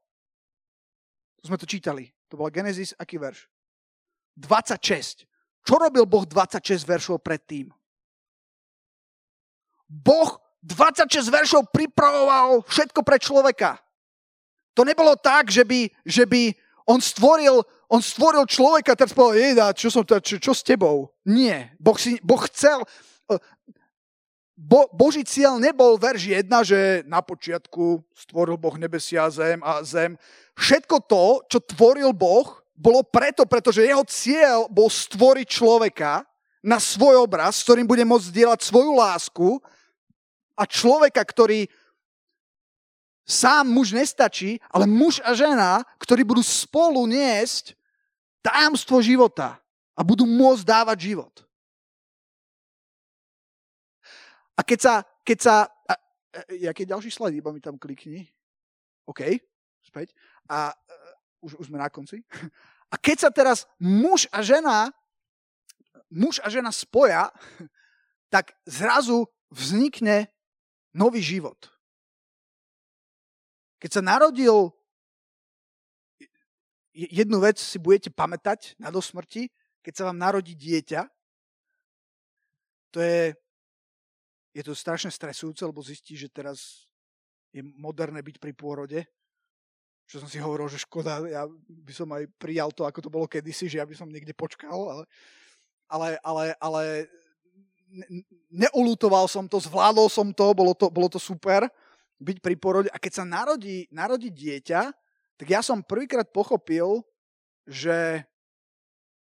To sme to čítali. To bola Genesis, aký verš? 26. Čo robil Boh 26 veršov predtým? Boh 26 veršov pripravoval všetko pre človeka. To nebolo tak, že by, že by on stvoril on stvoril človeka, teraz povedal, čo, som čo, čo s tebou? Nie. Boh, si, boh chcel, Bo, Boží cieľ nebol verž jedna, že na počiatku stvoril Boh nebesia zem a zem. Všetko to, čo tvoril Boh, bolo preto, pretože jeho cieľ bol stvoriť človeka na svoj obraz, s ktorým bude môcť zdieľať svoju lásku a človeka, ktorý sám muž nestačí, ale muž a žena, ktorí budú spolu niesť tajomstvo života a budú môcť dávať život. A keď sa, keď sa, a, a, aký ďalší slajd, iba mi tam klikni. OK, späť. A uh, už, už sme na konci. A keď sa teraz muž a žena, muž a žena spoja, tak zrazu vznikne nový život. Keď sa narodil jednu vec si budete pamätať na do smrti, keď sa vám narodí dieťa. To je, je to strašne stresujúce, lebo zistí, že teraz je moderné byť pri pôrode. Čo som si hovoril, že škoda, ja by som aj prijal to, ako to bolo kedysi, že ja by som niekde počkal, ale, ale, ale, ale neulutoval som to, zvládol som to, bolo to, bolo to super byť pri pôrode. A keď sa narodí, narodí dieťa, tak ja som prvýkrát pochopil, že,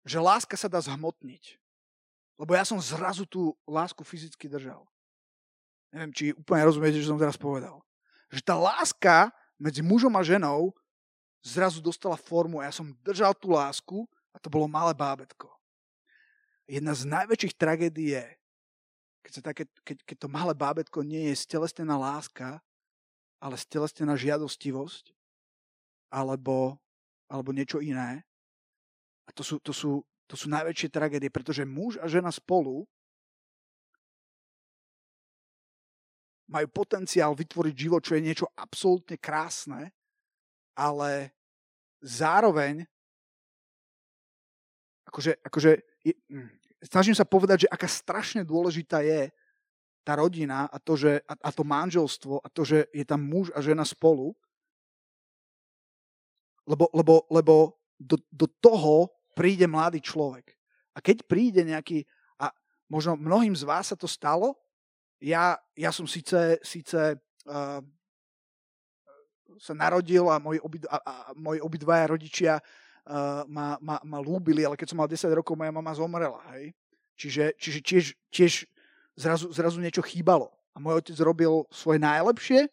že láska sa dá zhmotniť. Lebo ja som zrazu tú lásku fyzicky držal. Neviem, či úplne rozumiete, čo som teraz povedal. Že tá láska medzi mužom a ženou zrazu dostala formu a ja som držal tú lásku a to bolo malé bábetko. Jedna z najväčších tragédií je, keď, sa také, keď, keď to malé bábetko nie je stelesnená láska, ale stelesnená žiadostivosť alebo, alebo niečo iné. A to sú, to, sú, to sú najväčšie tragédie, pretože muž a žena spolu majú potenciál vytvoriť život, čo je niečo absolútne krásne, ale zároveň akože, akože je, hm, snažím sa povedať, že aká strašne dôležitá je tá rodina a to, že, a, a to manželstvo a to, že je tam muž a žena spolu, lebo, lebo, lebo do, do toho príde mladý človek. A keď príde nejaký, a možno mnohým z vás sa to stalo, ja, ja som síce, síce uh, sa narodil a moji, obid, a, a moji obidvaja rodičia uh, ma, ma, ma lúbili, ale keď som mal 10 rokov, moja mama zomrela. Hej? Čiže, čiže tiež, tiež zrazu, zrazu niečo chýbalo. A môj otec robil svoje najlepšie,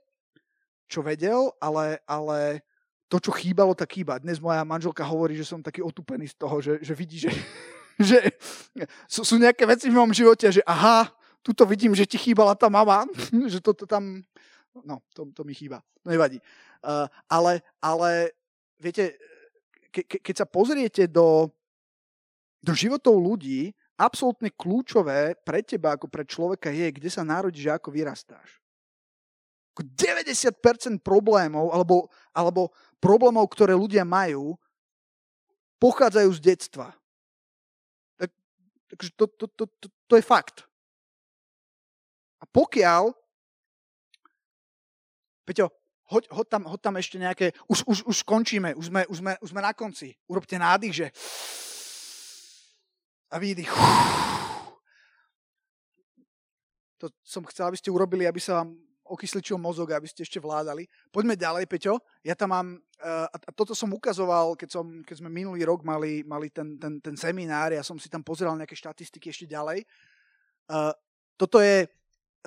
čo vedel, ale, ale to, čo chýbalo, tak chýba. Dnes moja manželka hovorí, že som taký otupený z toho, že, že vidí, že, že sú, sú nejaké veci v mojom živote, že aha, tuto vidím, že ti chýbala tá mama, že toto tam, no, to, to mi chýba. Nevadí. Uh, ale, ale, viete, ke, ke, keď sa pozriete do, do životov ľudí, absolútne kľúčové pre teba ako pre človeka je, kde sa narodíš a ako vyrastáš. 90% problémov alebo, alebo problémov, ktoré ľudia majú, pochádzajú z detstva. Tak, takže to, to, to, to, to je fakt. A pokiaľ, Peťo, hoď, hoď, tam, hoď tam ešte nejaké, už, už, už skončíme, už sme, už, sme, už sme na konci. Urobte nádych, že a výdych. To som chcel, aby ste urobili, aby sa vám okysličil mozog, aby ste ešte vládali. Poďme ďalej, Peťo. Ja tam mám, uh, a toto som ukazoval, keď, som, keď sme minulý rok mali, mali ten, ten, ten seminár, ja som si tam pozeral nejaké štatistiky ešte ďalej. Uh, toto je,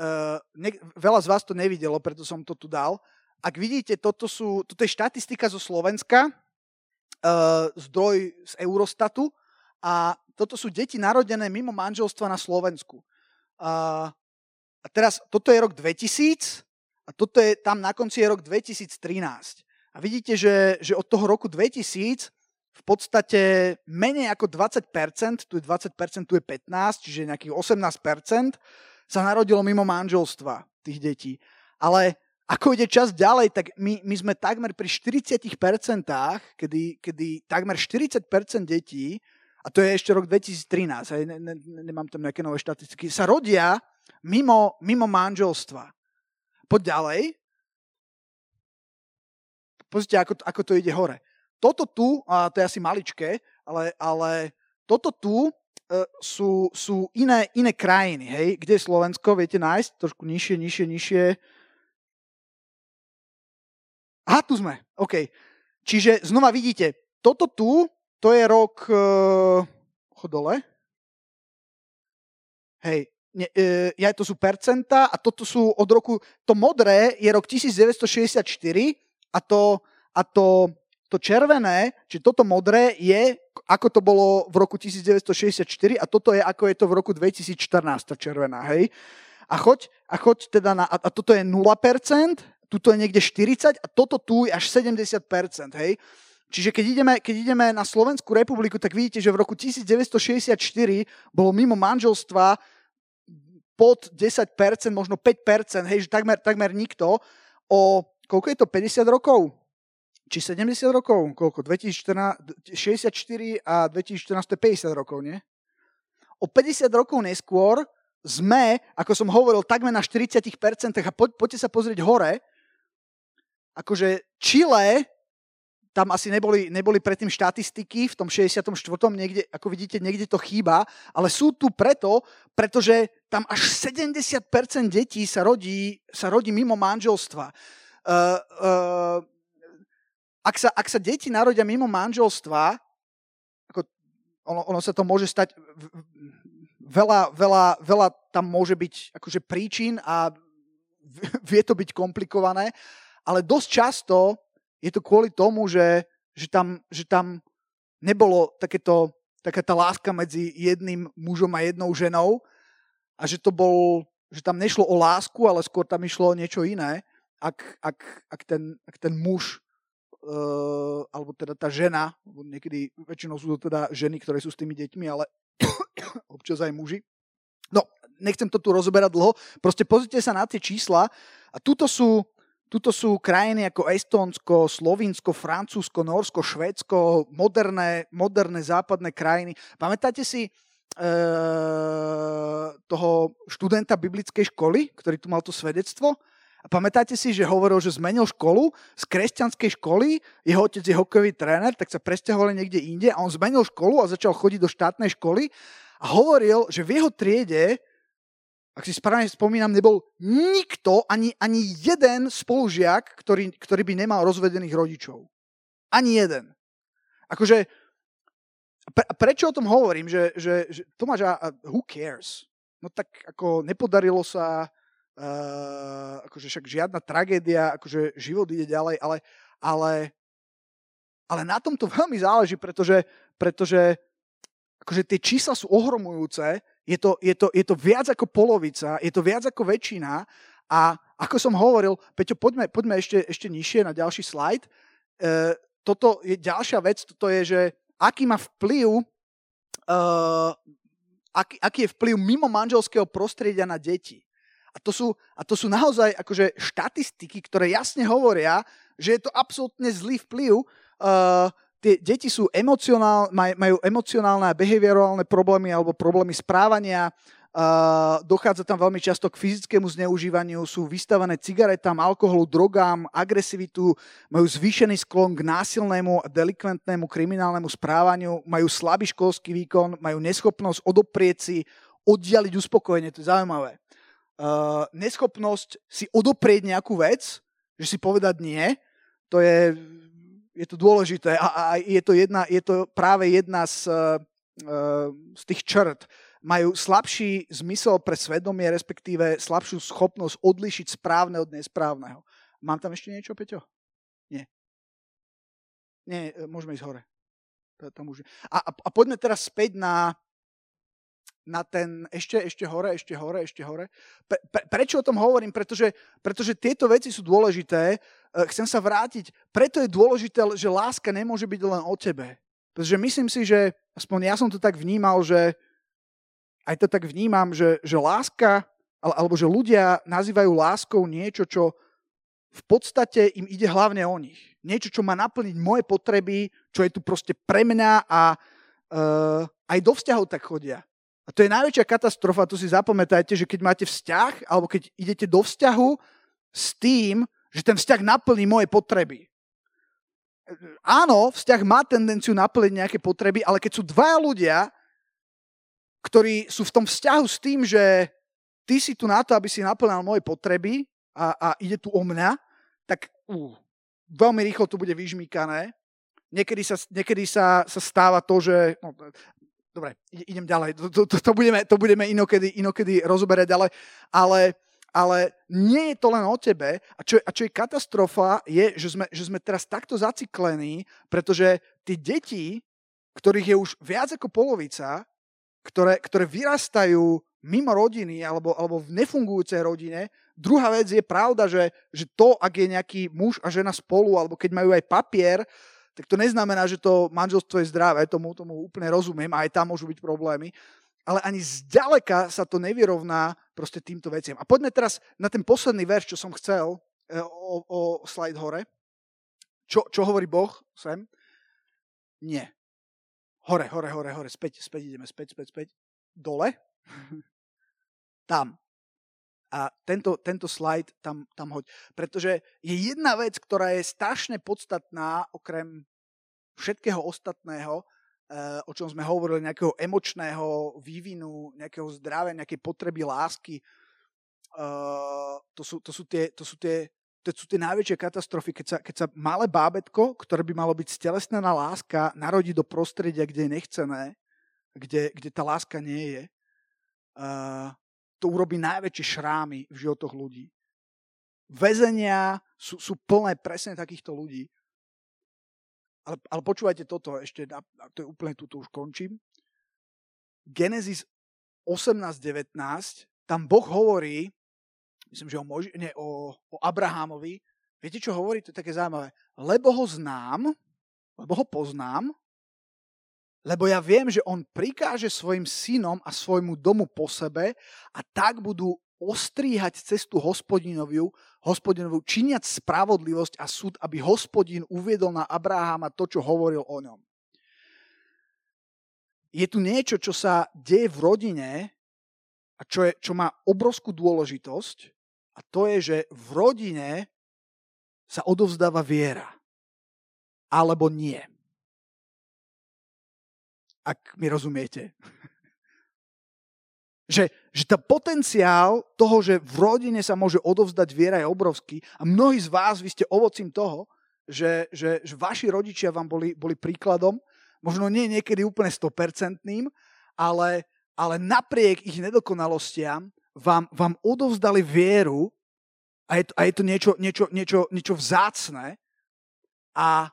uh, ne, veľa z vás to nevidelo, preto som to tu dal, ak vidíte, toto, sú, toto je štatistika zo Slovenska, uh, zdroj z Eurostatu a toto sú deti narodené mimo manželstva na Slovensku. Uh, a teraz, toto je rok 2000 a toto je, tam na konci je rok 2013. A vidíte, že, že od toho roku 2000 v podstate menej ako 20%, tu je 20%, tu je 15%, čiže nejakých 18% sa narodilo mimo manželstva tých detí. Ale ako ide čas ďalej, tak my, my sme takmer pri 40%, kedy, kedy takmer 40% detí, a to je ešte rok 2013, aj ne, ne, nemám tam nejaké nové štatistiky, sa rodia mimo, mimo manželstva. Poď ďalej. Pozrite, ako, ako to ide hore. Toto tu, a to je asi maličké, ale, ale toto tu sú, sú iné, iné krajiny, hej? Kde je Slovensko, viete nájsť? Trošku nižšie, nižšie, nižšie. Aha, tu sme. OK. Čiže znova vidíte, toto tu, to je rok... Uh, dole. Hej, ne, uh, ja, to sú percenta a toto sú od roku... To modré je rok 1964 a to, a to, to červené, či toto modré je, ako to bolo v roku 1964 a toto je, ako je to v roku 2014, tá červená, hej. A choď, a choď teda na, a, a toto je 0%, tuto je niekde 40 a toto tu je až 70%, hej. Čiže keď ideme, keď ideme na Slovenskú republiku, tak vidíte, že v roku 1964 bolo mimo manželstva pod 10%, možno 5%, hej, že takmer, takmer nikto. O, koľko je to, 50 rokov? Či 70 rokov? Koľko? 2014, 64 a 2014 to je 50 rokov, nie? O 50 rokov neskôr sme, ako som hovoril, takmer na 40% a poď, poďte sa pozrieť hore, akože Chile, tam asi neboli, neboli predtým štatistiky v tom 64. niekde, ako vidíte, niekde to chýba, ale sú tu preto, pretože tam až 70% detí sa rodí, sa rodí mimo manželstva. Uh, uh, ak, sa, ak sa deti narodia mimo manželstva, ako ono, ono sa to môže stať, veľa, veľa, veľa tam môže byť akože príčin a vie to byť komplikované, ale dosť často je to kvôli tomu, že, že, tam, že tam nebolo takéto, taká tá láska medzi jedným mužom a jednou ženou a že to bol, že tam nešlo o lásku, ale skôr tam išlo o niečo iné, ak, ak, ak, ten, ak ten muž uh, alebo teda tá žena, niekedy väčšinou sú to teda ženy, ktoré sú s tými deťmi, ale občas aj muži. No, nechcem to tu rozoberať dlho, proste pozrite sa na tie čísla a tuto sú, Tuto sú krajiny ako Estónsko, Slovinsko, Francúzsko, Norsko, Švédsko, moderné, moderné západné krajiny. Pamätáte si e, toho študenta biblickej školy, ktorý tu mal to svedectvo? A pamätáte si, že hovoril, že zmenil školu z kresťanskej školy, jeho otec je hokejový tréner, tak sa presťahovali niekde inde a on zmenil školu a začal chodiť do štátnej školy a hovoril, že v jeho triede ak si správne spomínam, nebol nikto, ani, ani jeden spolužiak, ktorý, ktorý by nemal rozvedených rodičov. Ani jeden. Akože, pre, prečo o tom hovorím, že, že, že Tomáš, a who cares? No tak ako nepodarilo sa, uh, akože však žiadna tragédia, akože život ide ďalej, ale, ale, ale na tom to veľmi záleží, pretože, pretože akože tie čísla sú ohromujúce je to, je, to, je to viac ako polovica, je to viac ako väčšina a ako som hovoril, Peťo, poďme, poďme ešte, ešte nižšie na ďalší slajd. E, toto je ďalšia vec, toto je, že aký má vplyv, e, aký, aký je vplyv mimo manželského prostredia na deti. A to sú, a to sú naozaj akože štatistiky, ktoré jasne hovoria, že je to absolútne zlý vplyv. Uh, tie deti sú emocionál, maj, majú emocionálne a behaviorálne problémy alebo problémy správania, Uh, dochádza tam veľmi často k fyzickému zneužívaniu, sú vystavené cigaretám, alkoholu, drogám, agresivitu, majú zvýšený sklon k násilnému a delikventnému kriminálnemu správaniu, majú slabý školský výkon, majú neschopnosť odoprieť si, oddialiť uspokojenie, to je zaujímavé. Uh, neschopnosť si odoprieť nejakú vec, že si povedať nie, to je, je to dôležité a, a je, to jedna, je to práve jedna z, uh, z tých črt majú slabší zmysel pre svedomie, respektíve slabšiu schopnosť odlišiť správne od nesprávneho. Mám tam ešte niečo, Peťo? Nie. Nie, e, môžeme ísť hore. Tam a, a poďme teraz späť na, na ten ešte, ešte hore, ešte hore, ešte hore. Pre, pre, prečo o tom hovorím? Pretože, pretože tieto veci sú dôležité. E, chcem sa vrátiť. Preto je dôležité, že láska nemôže byť len o tebe. Pretože myslím si, že aspoň ja som to tak vnímal, že, aj to tak vnímam, že, že láska, alebo že ľudia nazývajú láskou niečo, čo v podstate im ide hlavne o nich. Niečo, čo má naplniť moje potreby, čo je tu proste pre mňa a uh, aj do vzťahov tak chodia. A to je najväčšia katastrofa, to si zapamätajte, že keď máte vzťah, alebo keď idete do vzťahu s tým, že ten vzťah naplní moje potreby. Áno, vzťah má tendenciu naplniť nejaké potreby, ale keď sú dvaja ľudia, ktorí sú v tom vzťahu s tým, že ty si tu na to, aby si naplňal moje potreby a, a ide tu o mňa, tak uh, veľmi rýchlo to bude vyžmíkané. Niekedy sa, niekedy sa, sa stáva to, že... No, dobre, idem ďalej. To, to, to, budeme, to budeme inokedy, inokedy rozoberať ďalej. Ale, ale nie je to len o tebe. A čo, a čo je katastrofa, je, že sme, že sme teraz takto zaciklení, pretože tí deti, ktorých je už viac ako polovica, ktoré, ktoré vyrastajú mimo rodiny alebo, alebo v nefungujúcej rodine. Druhá vec je pravda, že, že to, ak je nejaký muž a žena spolu, alebo keď majú aj papier, tak to neznamená, že to manželstvo je zdravé, tomu, tomu úplne rozumiem, aj tam môžu byť problémy. Ale ani zďaleka sa to nevyrovná proste týmto veciam. A poďme teraz na ten posledný verš, čo som chcel e, o, o slide hore. Čo, čo hovorí Boh sem? Nie. Hore, hore, hore, hore, späť, späť ideme, späť, späť, späť. Dole. Tam. A tento, tento slide tam, tam hoď. Pretože je jedna vec, ktorá je strašne podstatná, okrem všetkého ostatného, eh, o čom sme hovorili, nejakého emočného vývinu, nejakého zdravia, nejakej potreby lásky. Eh, to sú, to sú, tie, to sú tie to sú tie najväčšie katastrofy, keď sa, keď sa malé bábetko, ktoré by malo byť stelesnená láska, narodí do prostredia, kde je nechcené, kde, kde tá láska nie je. Uh, to urobí najväčšie šrámy v životoch ľudí. Väzenia sú, sú plné presne takýchto ľudí. Ale, ale počúvajte toto, ešte, to je úplne tu, už končím. Genesis 18.19, tam Boh hovorí, myslím, že o, Mož, nie, o, o Abrahámovi, viete, čo hovorí? To je také zaujímavé. Lebo ho znám, lebo ho poznám, lebo ja viem, že on prikáže svojim synom a svojmu domu po sebe a tak budú ostríhať cestu hospodinoviu, hospodinovu, činiať spravodlivosť a súd, aby hospodin uviedol na Abraháma to, čo hovoril o ňom. Je tu niečo, čo sa deje v rodine a čo, je, čo má obrovskú dôležitosť a to je, že v rodine sa odovzdáva viera. Alebo nie. Ak mi rozumiete. že, že tá potenciál toho, že v rodine sa môže odovzdať viera je obrovský a mnohí z vás, vy ste ovocím toho, že, že, že vaši rodičia vám boli, boli príkladom, možno nie niekedy úplne 100%, ale, ale napriek ich nedokonalostiam vám, vám odovzdali vieru a je to, a je to niečo, niečo, niečo, niečo vzácne. A,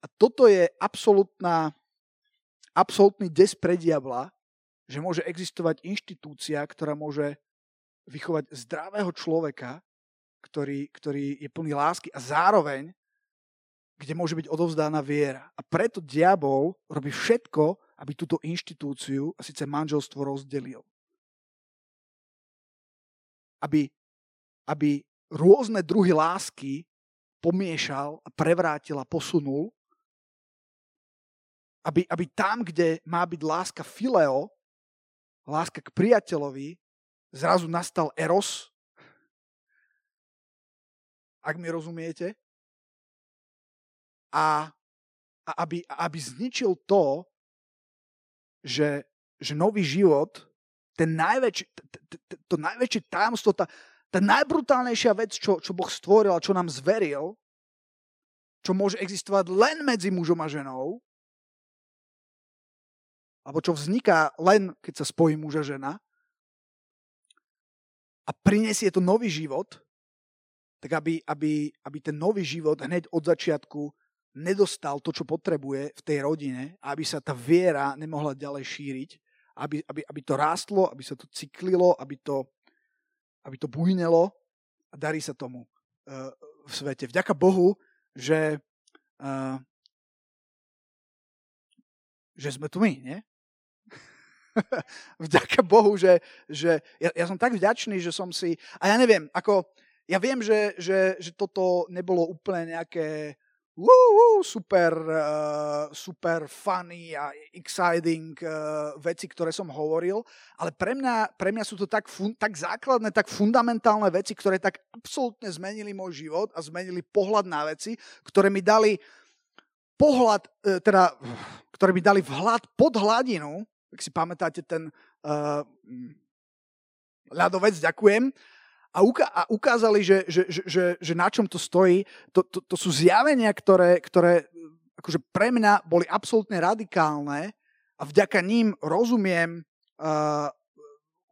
a toto je absolútna, absolútny des pre diabla, že môže existovať inštitúcia, ktorá môže vychovať zdravého človeka, ktorý, ktorý je plný lásky a zároveň, kde môže byť odovzdána viera. A preto diabol robí všetko, aby túto inštitúciu, a síce manželstvo, rozdelil aby, aby rôzne druhy lásky pomiešal a prevrátil a posunul, aby, aby tam, kde má byť láska fileo, láska k priateľovi, zrazu nastal eros, ak mi rozumiete, a, a aby, aby zničil to, že, že nový život, ten najväčší, to najväčšie tajomstvo, tá, tá najbrutálnejšia vec, čo, čo Boh stvoril a čo nám zveril, čo môže existovať len medzi mužom a ženou, alebo čo vzniká len, keď sa spojí muž a žena, a prinesie to nový život, tak aby, aby, aby ten nový život hneď od začiatku nedostal to, čo potrebuje v tej rodine, aby sa tá viera nemohla ďalej šíriť, aby, aby, aby to rástlo, aby sa to cyklilo, aby to, aby to bujnelo a darí sa tomu uh, v svete. Vďaka Bohu, že, uh, že sme tu my, nie? Vďaka Bohu, že, že ja, ja som tak vďačný, že som si, a ja neviem, ako, ja viem, že, že, že toto nebolo úplne nejaké uh, super, uh, super funny a exciting uh, veci, ktoré som hovoril, ale pre mňa, pre mňa sú to tak, fun, tak základné, tak fundamentálne veci, ktoré tak absolútne zmenili môj život a zmenili pohľad na veci, ktoré mi dali pohľad, uh, teda, ktoré mi dali vhľad pod hladinu, ak si pamätáte ten uh, ľadovec, ďakujem, a, ukázali, že, že, že, že, že na čom to stojí. To, to, to sú zjavenia, ktoré, ktoré akože pre mňa boli absolútne radikálne a vďaka ním rozumiem uh,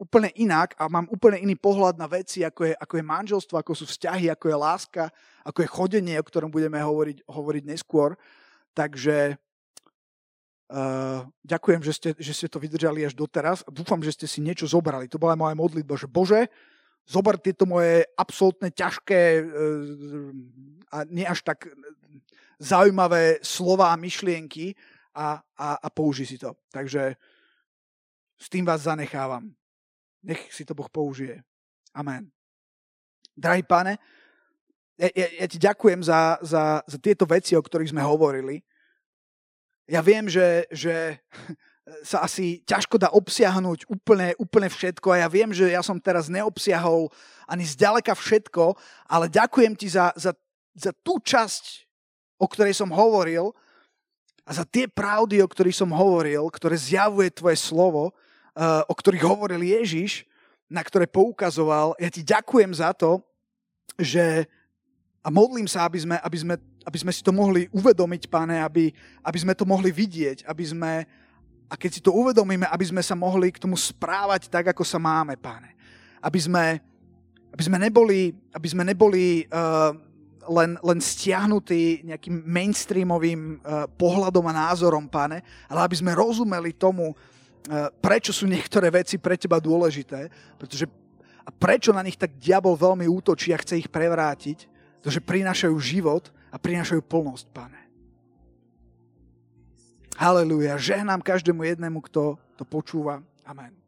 úplne inak a mám úplne iný pohľad na veci, ako je, ako je manželstvo, ako sú vzťahy, ako je láska, ako je chodenie, o ktorom budeme hovoriť, hovoriť neskôr. Takže uh, ďakujem, že ste, že ste to vydržali až doteraz dúfam, že ste si niečo zobrali. To bola moja modlitba, že Bože, zober tieto moje absolútne ťažké e, a nie až tak zaujímavé slova a myšlienky a, a, a použij si to. Takže s tým vás zanechávam. Nech si to Boh použije. Amen. Drahý pane, ja, ja, ja ti ďakujem za, za, za tieto veci, o ktorých sme hovorili. Ja viem, že, že sa asi ťažko dá obsiahnuť úplne, úplne všetko a ja viem, že ja som teraz neobsiahol ani zďaleka všetko, ale ďakujem ti za, za, za tú časť, o ktorej som hovoril a za tie pravdy, o ktorých som hovoril, ktoré zjavuje tvoje slovo, uh, o ktorých hovoril Ježiš, na ktoré poukazoval. Ja ti ďakujem za to, že a modlím sa, aby sme, aby sme, aby sme si to mohli uvedomiť, pane, aby, aby sme to mohli vidieť, aby sme, a keď si to uvedomíme, aby sme sa mohli k tomu správať tak, ako sa máme, páne. Aby sme, aby sme neboli, aby sme neboli uh, len, len stiahnutí nejakým mainstreamovým uh, pohľadom a názorom, páne, ale aby sme rozumeli tomu, uh, prečo sú niektoré veci pre teba dôležité, pretože a prečo na nich tak diabol veľmi útočí a chce ich prevrátiť, pretože prinášajú život a prinášajú plnosť, páne. Haleluja. Žehnám každému jednému, kto to počúva. Amen.